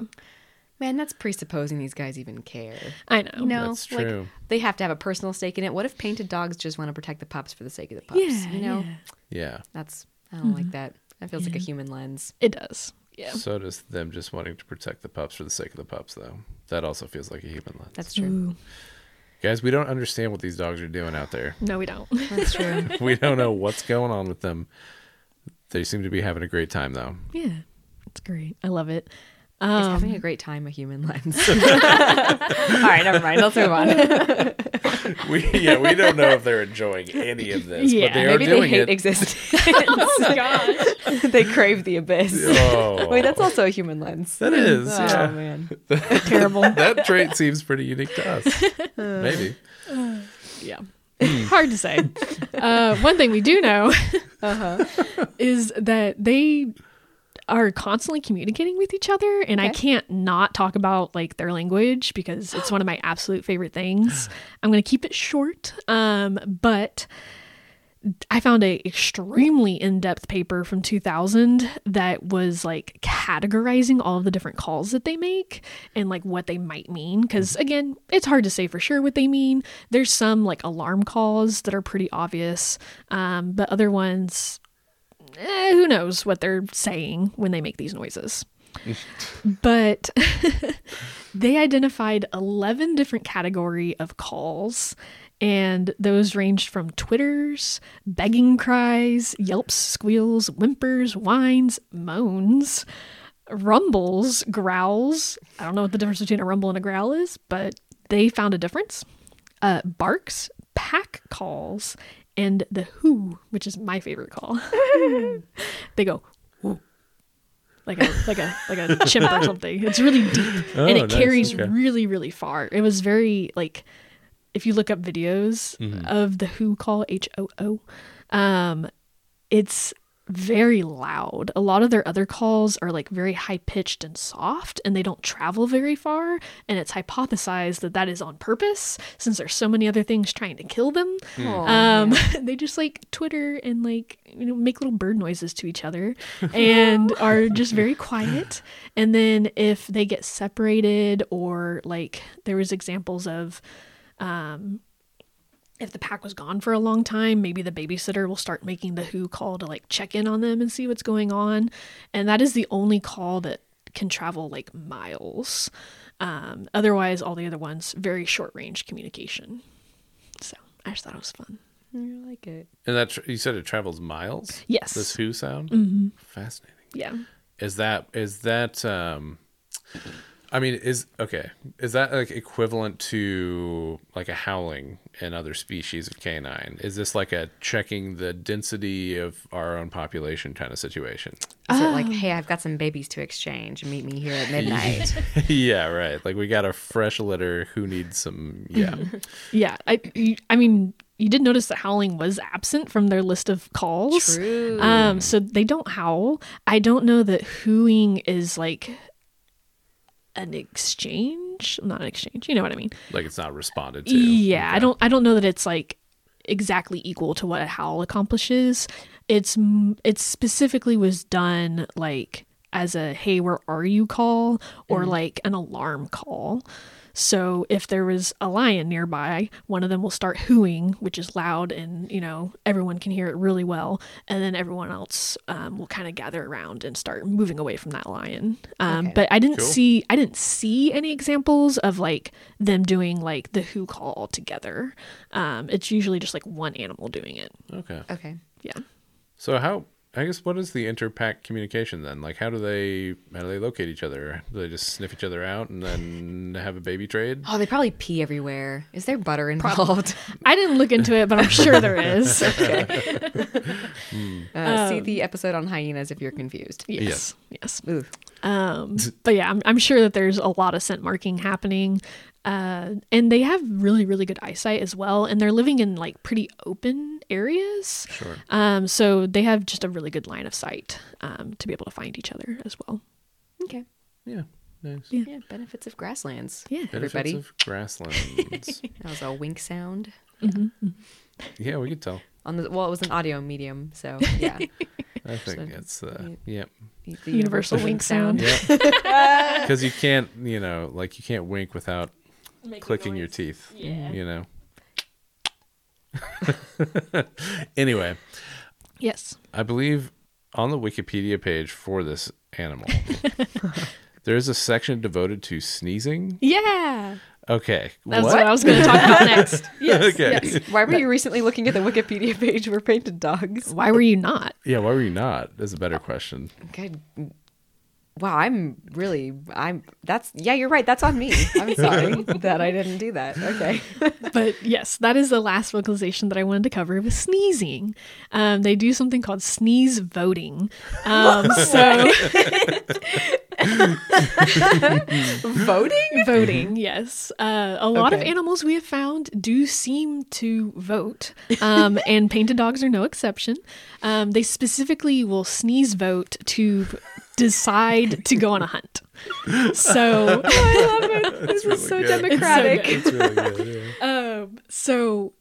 Man, that's presupposing these guys even care. I know. You know, That's like true. they have to have a personal stake in it. What if painted dogs just want to protect the pups for the sake of the pups? Yeah, you know, yeah. Yeah. that's I don't like hmm. that. That feels like a human lens. It does. Yeah. So does them just wanting to protect the pups for the sake of the pups, though. That also feels like a human lens. That's true. Ooh. Guys, we don't understand what these dogs are doing out there. No, we don't. That's true. we don't know what's going on with them. They seem to be having a great time, though. Yeah, it's great. I love it. Is Um, having a great time a human lens? All right, never mind. Let's move on. We yeah, we don't know if they're enjoying any of this, Yeah, but they Maybe are they hate it. existence. oh my gosh. they crave the abyss. Oh, Wait, that's also a human lens. that is Oh yeah. man. Terrible. that trait seems pretty unique to us. Maybe. Yeah. Hard to say. Uh, one thing we do know Uh-huh. is that they are constantly communicating with each other and I can't not talk about like their language because it's one of my absolute favorite things. I'm going to keep it short. Um, but I found a extremely in-depth paper from 2000 that was like categorizing all of the different calls that they make and like what they might mean cuz again, it's hard to say for sure what they mean. There's some like alarm calls that are pretty obvious, um, but other ones eh, who knows what they're saying when they make these noises. but they identified 11 different category of calls and those ranged from twitters begging cries yelps squeals whimpers whines moans rumbles growls i don't know what the difference between a rumble and a growl is but they found a difference uh, barks pack calls and the hoo which is my favorite call. They go "Whoo," like a like a like a chimp or something. It's really deep Oh, and it nice, carries okay. really really far. It was very like if you look up videos Mm-hmm. of the hoo call h-o-o um it's very loud. A lot of their other calls are like very high pitched and soft, and they don't travel very far. And it's hypothesized that that is on purpose since there's so many other things trying to kill them. Aw, Um, yeah. they just like Twitter and like you know make little bird noises to each other, and are just very quiet. And then if they get separated, or like there was examples of, um, if the pack was gone for a long time, maybe the babysitter will start making the hoo call to like check in on them and see what's going on. And that is the only call that can travel like miles. Um, otherwise, all the other ones, very short range communication. So I just thought it was fun. I like it. And that tr- you said it travels miles. Yes. This hoo sound. Mm-hmm. Fascinating. Yeah. Is that is that um I mean is okay. Is that like equivalent to like a howling in other species of canine? Is this like a checking the density of our own population kind of situation? Is it like, hey, I've got some babies to exchange. Meet me here at midnight. yeah, right. Like we got a fresh litter who needs some yeah. Yeah. I, I mean, you did notice that howling was absent from their list of calls. True. Um, so they don't howl. I don't know that hooing is like an exchange. Not an exchange. You know what I mean? like it's not responded to. Yeah, I don't. I don't know that it's like exactly equal to what a howl accomplishes. It's it specifically was done like as a hey where are you call or mm-hmm. like an alarm call. So if there was a lion nearby, one of them will start hooing, which is loud and you know everyone can hear it really well, and then everyone else um, will kind of gather around and start moving away from that lion. Um, Okay. But I didn't Cool. see I didn't see any examples of like them doing like the hoo call all together. Um, it's usually just like one animal doing it. Okay. okay. Yeah. So how I guess what is the interpack communication then? Like how do they how do they locate each other? Do they just sniff each other out and then have a baby trade? Oh, they probably pee everywhere. Is there butter involved? I didn't look into it, but I'm sure there is. Uh, see the episode on hyenas if you're confused. Yes. Yes. Ooh. Um, but yeah, I'm, I'm sure that there's a lot of scent marking happening. Uh, and they have really, really good eyesight as well. And they're living in like pretty open areas. Sure. Um, so they have just a really good line of sight um, to be able to find each other as well. Okay. Yeah. Nice. Yeah. Yeah. Benefits of grasslands. Yeah. Benefits Everybody. of grasslands. That was a wink sound yeah, we could tell. on the. Well, it was an audio medium, so yeah. I think So- it's uh yep. The The universal wink sound. Yeah. Because you can't, you know, like you can't wink without clicking your teeth. Yeah. You know. anyway, Yes. I believe on the Wikipedia page for this animal, there's a section devoted to sneezing. Yeah. Okay. That's what? what, I was going to talk about next. Yes. okay. yes. Why were you recently looking at the Wikipedia page for painted dogs? Why were you not? Yeah, why were you not? Is a better question. Okay. Wow, I'm really, I'm, that's, yeah, you're right. That's on me. I'm sorry that I didn't do that. Okay. but yes, that is the last vocalization that I wanted to cover was sneezing. Um, they do something called sneeze voting. Um, so Voting? voting, yes. Uh, a lot of animals we have found do seem to vote, um, and painted dogs are no exception. Um, they specifically will sneeze vote to decide to go on a hunt. So, I love it. This really is so good. democratic. It's really good. Yeah. um, so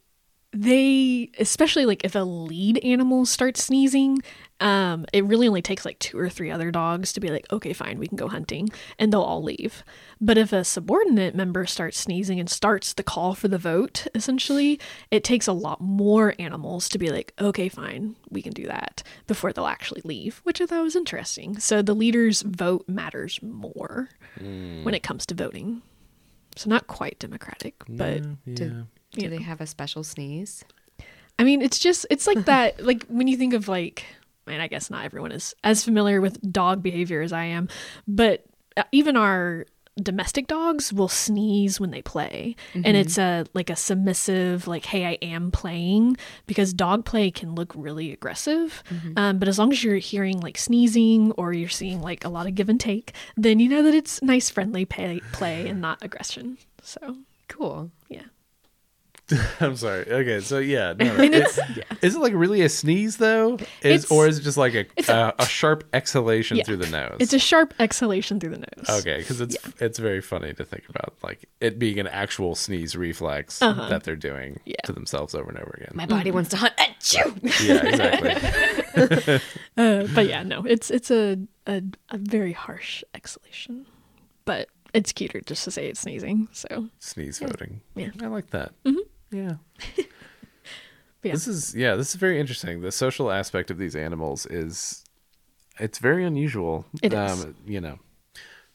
they, especially like if a lead animal starts sneezing, um, it really only takes like two or three other dogs to be like, okay, fine, we can go hunting, and they'll all leave. But if a subordinate member starts sneezing and starts the call for the vote, essentially, it takes a lot more animals to be like, okay, fine, we can do that before they'll actually leave, which I thought was interesting. So the leader's vote matters more when it comes to voting. So not quite democratic, but Do, do they have a special sneeze? I mean, it's just it's like that. Like when you think of like, man, I guess not everyone is as familiar with dog behavior as I am, but uh, even our domestic dogs will sneeze when they play. And it's a like a submissive like hey i am playing because dog play can look really aggressive. Um, but as long as you're hearing like sneezing or you're seeing like a lot of give and take then you know that it's nice friendly play, play and not aggression. So Cool. yeah I'm sorry. Okay, so yeah, no, it- is it like really a sneeze though? Is It's- or is it just like a a, a- a sharp exhalation Yeah. through the nose? it's a sharp exhalation through the nose okay, because it's it's very funny to think about like it being an actual sneeze reflex Uh-huh. that they're doing Yeah. to themselves over and over again. My body wants to hunt. Achoo! yeah, exactly. Uh, but yeah, no, it's it's a, a a very harsh exhalation, but it's cuter just to say it's sneezing. So Sneeze voting. Yeah. I like that. Yeah. Yeah. This is yeah, this is very interesting. The social aspect of these animals is it's very unusual. It um, is. you know.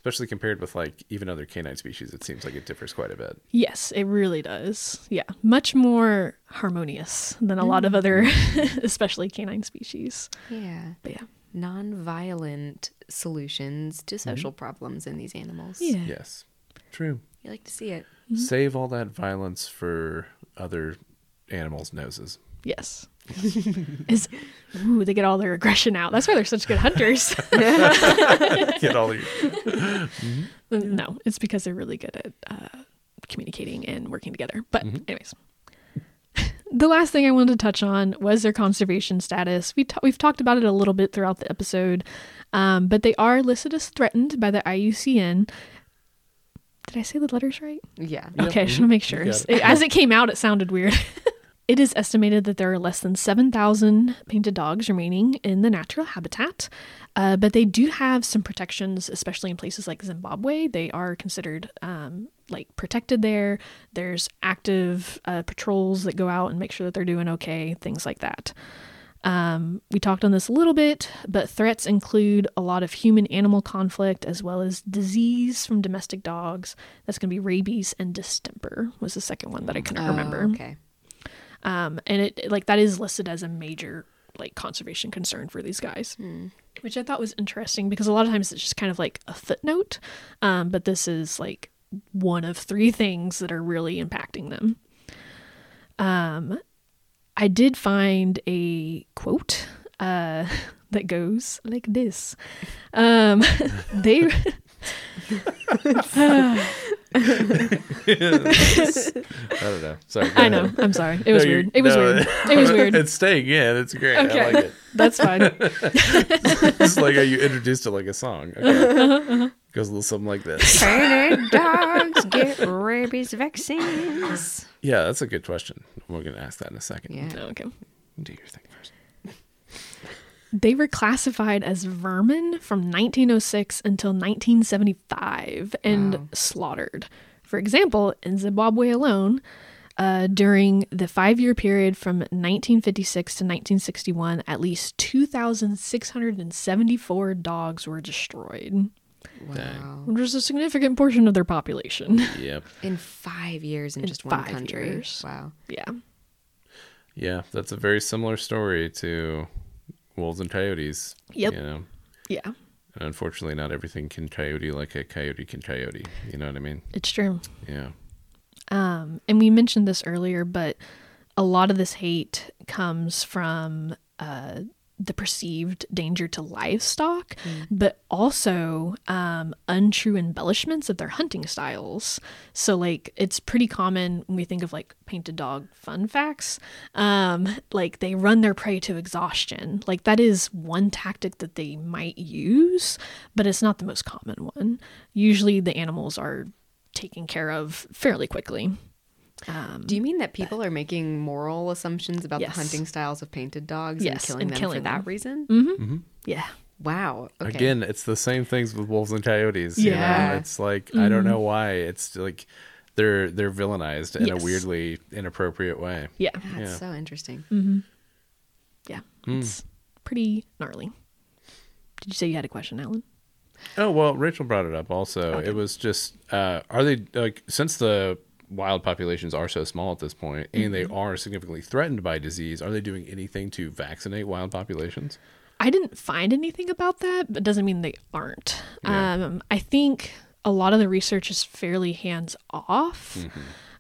Especially compared with like even other canine species, it seems like it differs quite a bit. yes, it really does. Yeah, much more harmonious than a lot of other, mm. especially canine species. Yeah. But yeah, Non-violent solutions to mm-hmm. social problems in these animals. yeah, Yes. True. You like to see it. Mm-hmm. Save all that violence for other animals' noses. yes. Is ooh, they get all their aggression out. That's why they're such good hunters. Get all your no, it's because they're really good at uh, communicating and working together. But anyways, the last thing I wanted to touch on was their conservation status. We ta- we've talked about it a little bit throughout the episode, um, but they are listed as threatened by the IUCN. Did I say the letters right? Yeah. Okay, I just want to make sure. it. It- As it came out, it sounded weird. it is estimated that there are less than 7,000 painted dogs remaining in the natural habitat, uh, but they do have some protections, especially in places like Zimbabwe. They are considered um, like protected there. There's active uh, patrols that go out and make sure that they're doing okay, things like that. Um, we talked on this a little bit, but threats include a lot of human animal conflict as well as disease from domestic dogs. That's going to be rabies and distemper, was the second one that I couldn't Oh, remember. Okay. Um, and it like that is listed as a major like conservation concern for these guys, which I thought was interesting because a lot of times it's just kind of like a footnote, um, but this is like one of three things that are really impacting them. Um, I did find a quote uh, that goes like this. Um, they I don't know. Sorry. I know. ahead. I'm sorry. It was No, weird. It was no, weird. It was weird. It's staying in. It's great. I Okay. like it. That's fine. It's like how you introduced it like a song. Okay. Goes a little something like this. Painted dogs get rabies vaccines. Yeah, that's a good question. We're going to ask that in a second. Yeah. No, okay. Do your thing first. They were classified as vermin from 1906 until 1975 and Wow. slaughtered. For example, in Zimbabwe alone, uh, during the five year period from 1956 to 1961, at least 2,674 dogs were destroyed, Wow. which is a significant portion of their population. Yep. In five years in, In just one country. years. Wow. yeah. Yeah, that's a very similar story to wolves and coyotes. Yep. You know, Yeah. And unfortunately, not everything can coyote like a coyote can coyote. You know what I mean? It's true. Yeah. Um, and we mentioned this earlier, but a lot of this hate comes from uh, the perceived danger to livestock, but also um, untrue embellishments of their hunting styles. So, like, it's pretty common when we think of like painted dog fun facts. Um, like, they run their prey to exhaustion. Like, that is one tactic that they might use, but it's not the most common one. Usually, the animals are taken care of fairly quickly. Um, Do you mean that people are making moral assumptions about Yes. the hunting styles of painted dogs Yes, and killing and them killing for that them. reason? yeah. Wow. Okay. Again, it's the same things with wolves and coyotes. you know? Yeah. It's like I don't know why. It's like they're they're villainized in Yes. a weirdly inappropriate way. Yeah. That's Yeah. so interesting. Mm-hmm. Yeah. It's pretty gnarly. Did you say you had a question, Alan? Oh well, Rachel brought it up. Also, Okay. it was just uh, are they like since the wild populations are so small at this point and they are significantly threatened by disease, are they doing anything to vaccinate wild populations? I didn't find anything about that, but doesn't mean they aren't. Yeah. Um, I think a lot of the research is fairly hands off.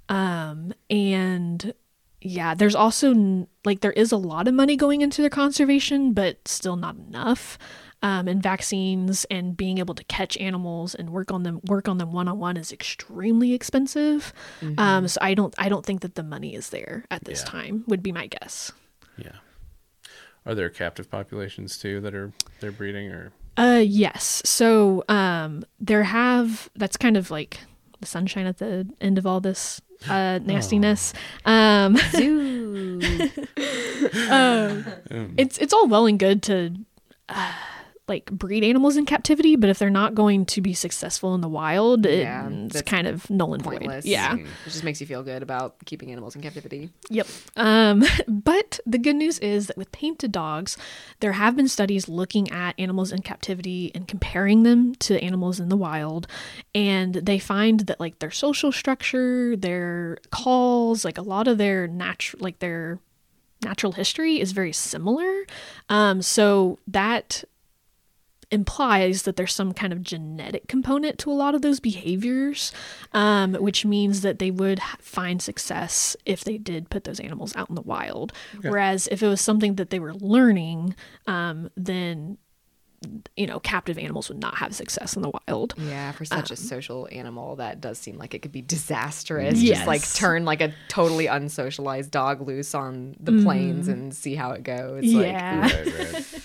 Um, and yeah, there's also like there is a lot of money going into their conservation, but still not enough. Um, and vaccines and being able to catch animals and work on them work on them one on one is extremely expensive. Um, so I don't I don't think that the money is there at this Yeah. time. Would be my guess. Yeah. Are there captive populations too that are they're breeding or Uh yes. So um there have that's kind of like the sunshine at the end of all this uh nastiness. Um Zoo. it's it's all well and good to uh, like breed animals in captivity, but if they're not going to be successful in the wild, Yeah, it's kind of null and void. Yeah. It just makes you feel good about keeping animals in captivity. Yep. Um, but the good news is that with painted dogs, there have been studies looking at animals in captivity and comparing them to animals in the wild. And they find that like their social structure, their calls, like a lot of their natural, like their natural history is very similar. Um, so that implies that there's some kind of genetic component to a lot of those behaviors, um, which means that they would find success if they did put those animals out in the wild. Whereas if it was something that they were learning, um, then you know, captive animals would not have success in the wild. Yeah, for such a social animal, that does seem like it could be disastrous. Yes. Just like turn like a totally unsocialized dog loose on the plains and see how it goes. Yeah. right, right.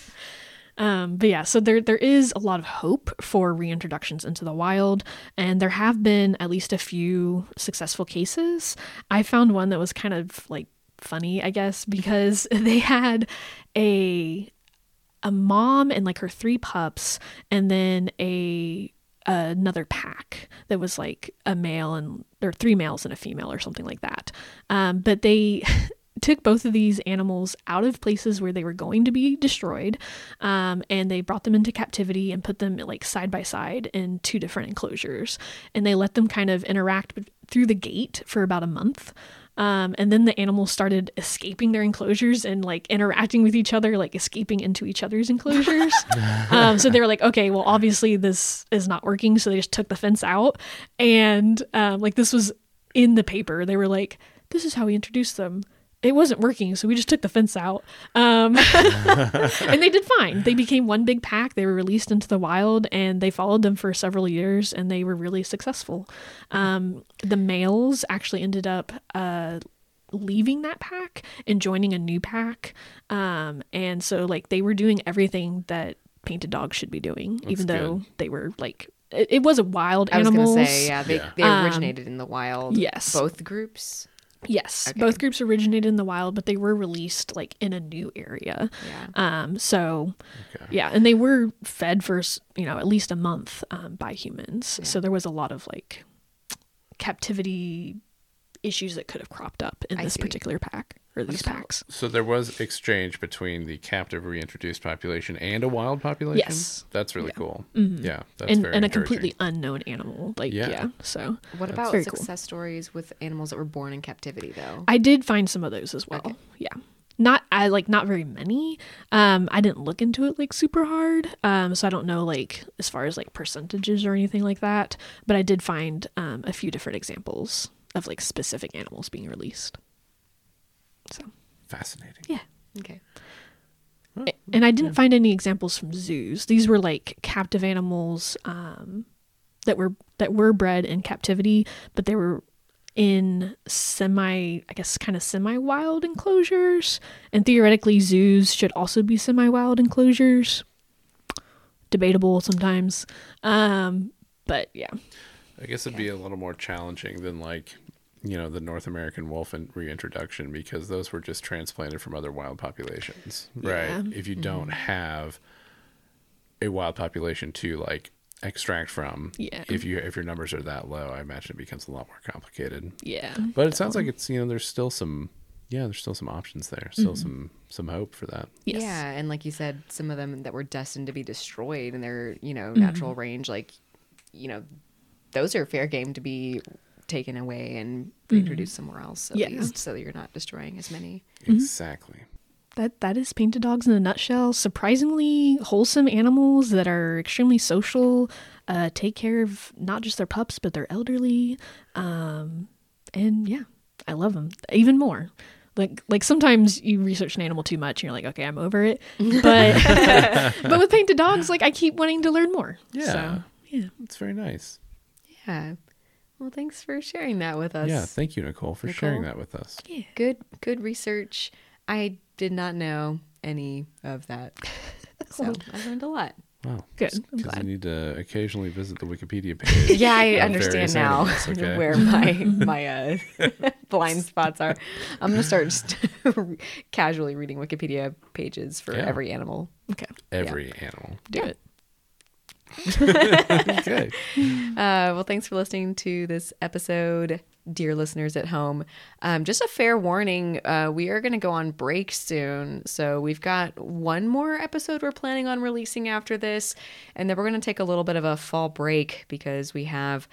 Um, but yeah, so there there is a lot of hope for reintroductions into the wild, and there have been at least a few successful cases. I found one that was kind of like funny, I guess, because they had a a mom and like her three pups, and then a another pack that was like a male and or three males and a female or something like that. Um, but they took both of these animals out of places where they were going to be destroyed, um, and they brought them into captivity and put them like side by side in two different enclosures, and they let them kind of interact through the gate for about a month. Um, and then the animals started escaping their enclosures and like interacting with each other, like escaping into each other's enclosures. um, so they were like, okay, well, obviously this is not working. So they just took the fence out. And um, like this was in the paper. They were like, this is how we introduced them. It wasn't working. So we just took the fence out. Um, and they did fine. They became one big pack. They were released into the wild and they followed them for several years and they were really successful. Um, the males actually ended up uh, leaving that pack and joining a new pack. Um, and so, like, they were doing everything that painted dogs should be doing, even though good. they were like, it, it was a wild I was gonna say, yeah, they, Yeah. they Um, originated in the wild. yes. both groups. Yes, Okay. both groups originated in the wild, but they were released like in a new area. Yeah. Um, so Okay. yeah, and they were fed for you know at least a month um, by humans. So there was a lot of like captivity issues that could have cropped up in I this see. particular pack or these about- packs. So there was exchange between the captive reintroduced population and a wild population. Yes. that's really Yeah. cool. Yeah, that's And, very and a completely unknown animal. Like Yeah. yeah, so What about very cool. success stories with animals that were born in captivity, though? I did find some of those as well. Okay. Yeah. not I like not very many. Um, I didn't look into it like super hard, um, so I don't know like as far as like percentages or anything like that. But I did find um, a few different examples of like specific animals being released. So Fascinating. yeah, Okay. and I didn't find any examples from zoos. These were like captive animals um, that were that were bred in captivity, but they were in semi, I guess, kind of semi-wild enclosures. And theoretically, zoos should also be semi-wild enclosures. Debatable sometimes, um, but yeah, I guess it'd be a little more challenging than like, you know, the North American wolf in reintroduction because those were just transplanted from other wild populations, right? Yeah. If you don't have a wild population to like extract from, Yeah. if you if your numbers are that low, I imagine it becomes a lot more complicated. yeah, But it sounds like it's you know there's still some yeah there's still some options there, still Mm-hmm. some some hope for that. yes. Yeah, and like you said, some of them that were destined to be destroyed in their, you know, Mm-hmm. natural range, like, you know, those are fair game to be taken away and reintroduced somewhere else at Mm-hmm. Yeah. least, so that you're not destroying as many. Exactly. That that is painted dogs in a nutshell. Surprisingly wholesome animals that are extremely social, uh, take care of not just their pups but their elderly, um, and yeah, I love them even more. Like like sometimes you research an animal too much and you're like, okay, I'm over it. But but with painted dogs, like I keep wanting to learn more. Yeah. So, yeah. It's very nice. Yeah. Well, thanks for sharing that with us. Yeah, thank you, Nicole, for sharing that with us. Good, good research. I did not know any of that, so I learned a lot. Wow. Good. I'm Because you need to occasionally visit the Wikipedia page. Yeah, I understand now animals, okay? where my my uh, blind spots are. I'm gonna start just casually reading Wikipedia pages for Yeah. every animal. Okay. Every animal. Do it. Okay. Uh, well, thanks for listening to this episode, dear listeners at home. Um, just a fair warning uh, we are going to go on break soon. So we've got one more episode we're planning on releasing after this. And then we're going to take a little bit of a fall break because we have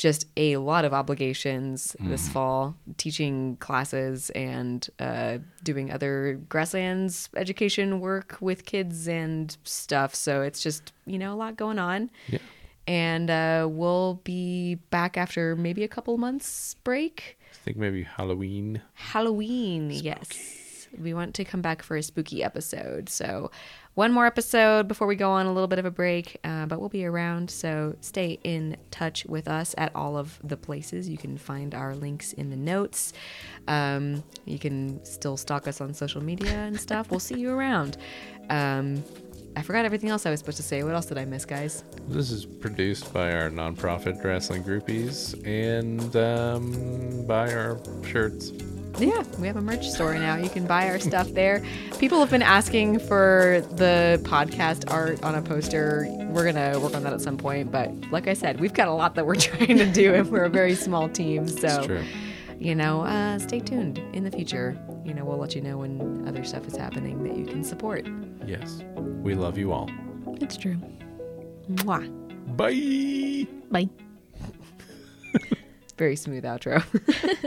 just a lot of obligations this fall teaching classes and uh, doing other grasslands education work with kids and stuff so it's just you know a lot going on Yeah. and uh, we'll be back after maybe a couple months break. I think maybe Halloween. Halloween, yes. We want to come back for a spooky episode. So, one more episode before we go on a little bit of a break, uh, but we'll be around. So, stay in touch with us at all of the places. You can find our links in the notes. Um, you can still stalk us on social media and stuff. We'll see you around. Um, I forgot everything else I was supposed to say. What else did I miss, guys? This is produced by our nonprofit Grassland Groupies and um, by our shirts. Yeah, we have a merch store now. You can buy our stuff there. People have been asking for the podcast art on a poster. We're going to work on that at some point. But like I said, we've got a lot that we're trying to do, and we're a very small team. So, you know, uh, stay tuned in the future. You know, we'll let you know when other stuff is happening that you can support. Yes. We love you all. It's true. Mwah. Bye. Bye. Very smooth outro.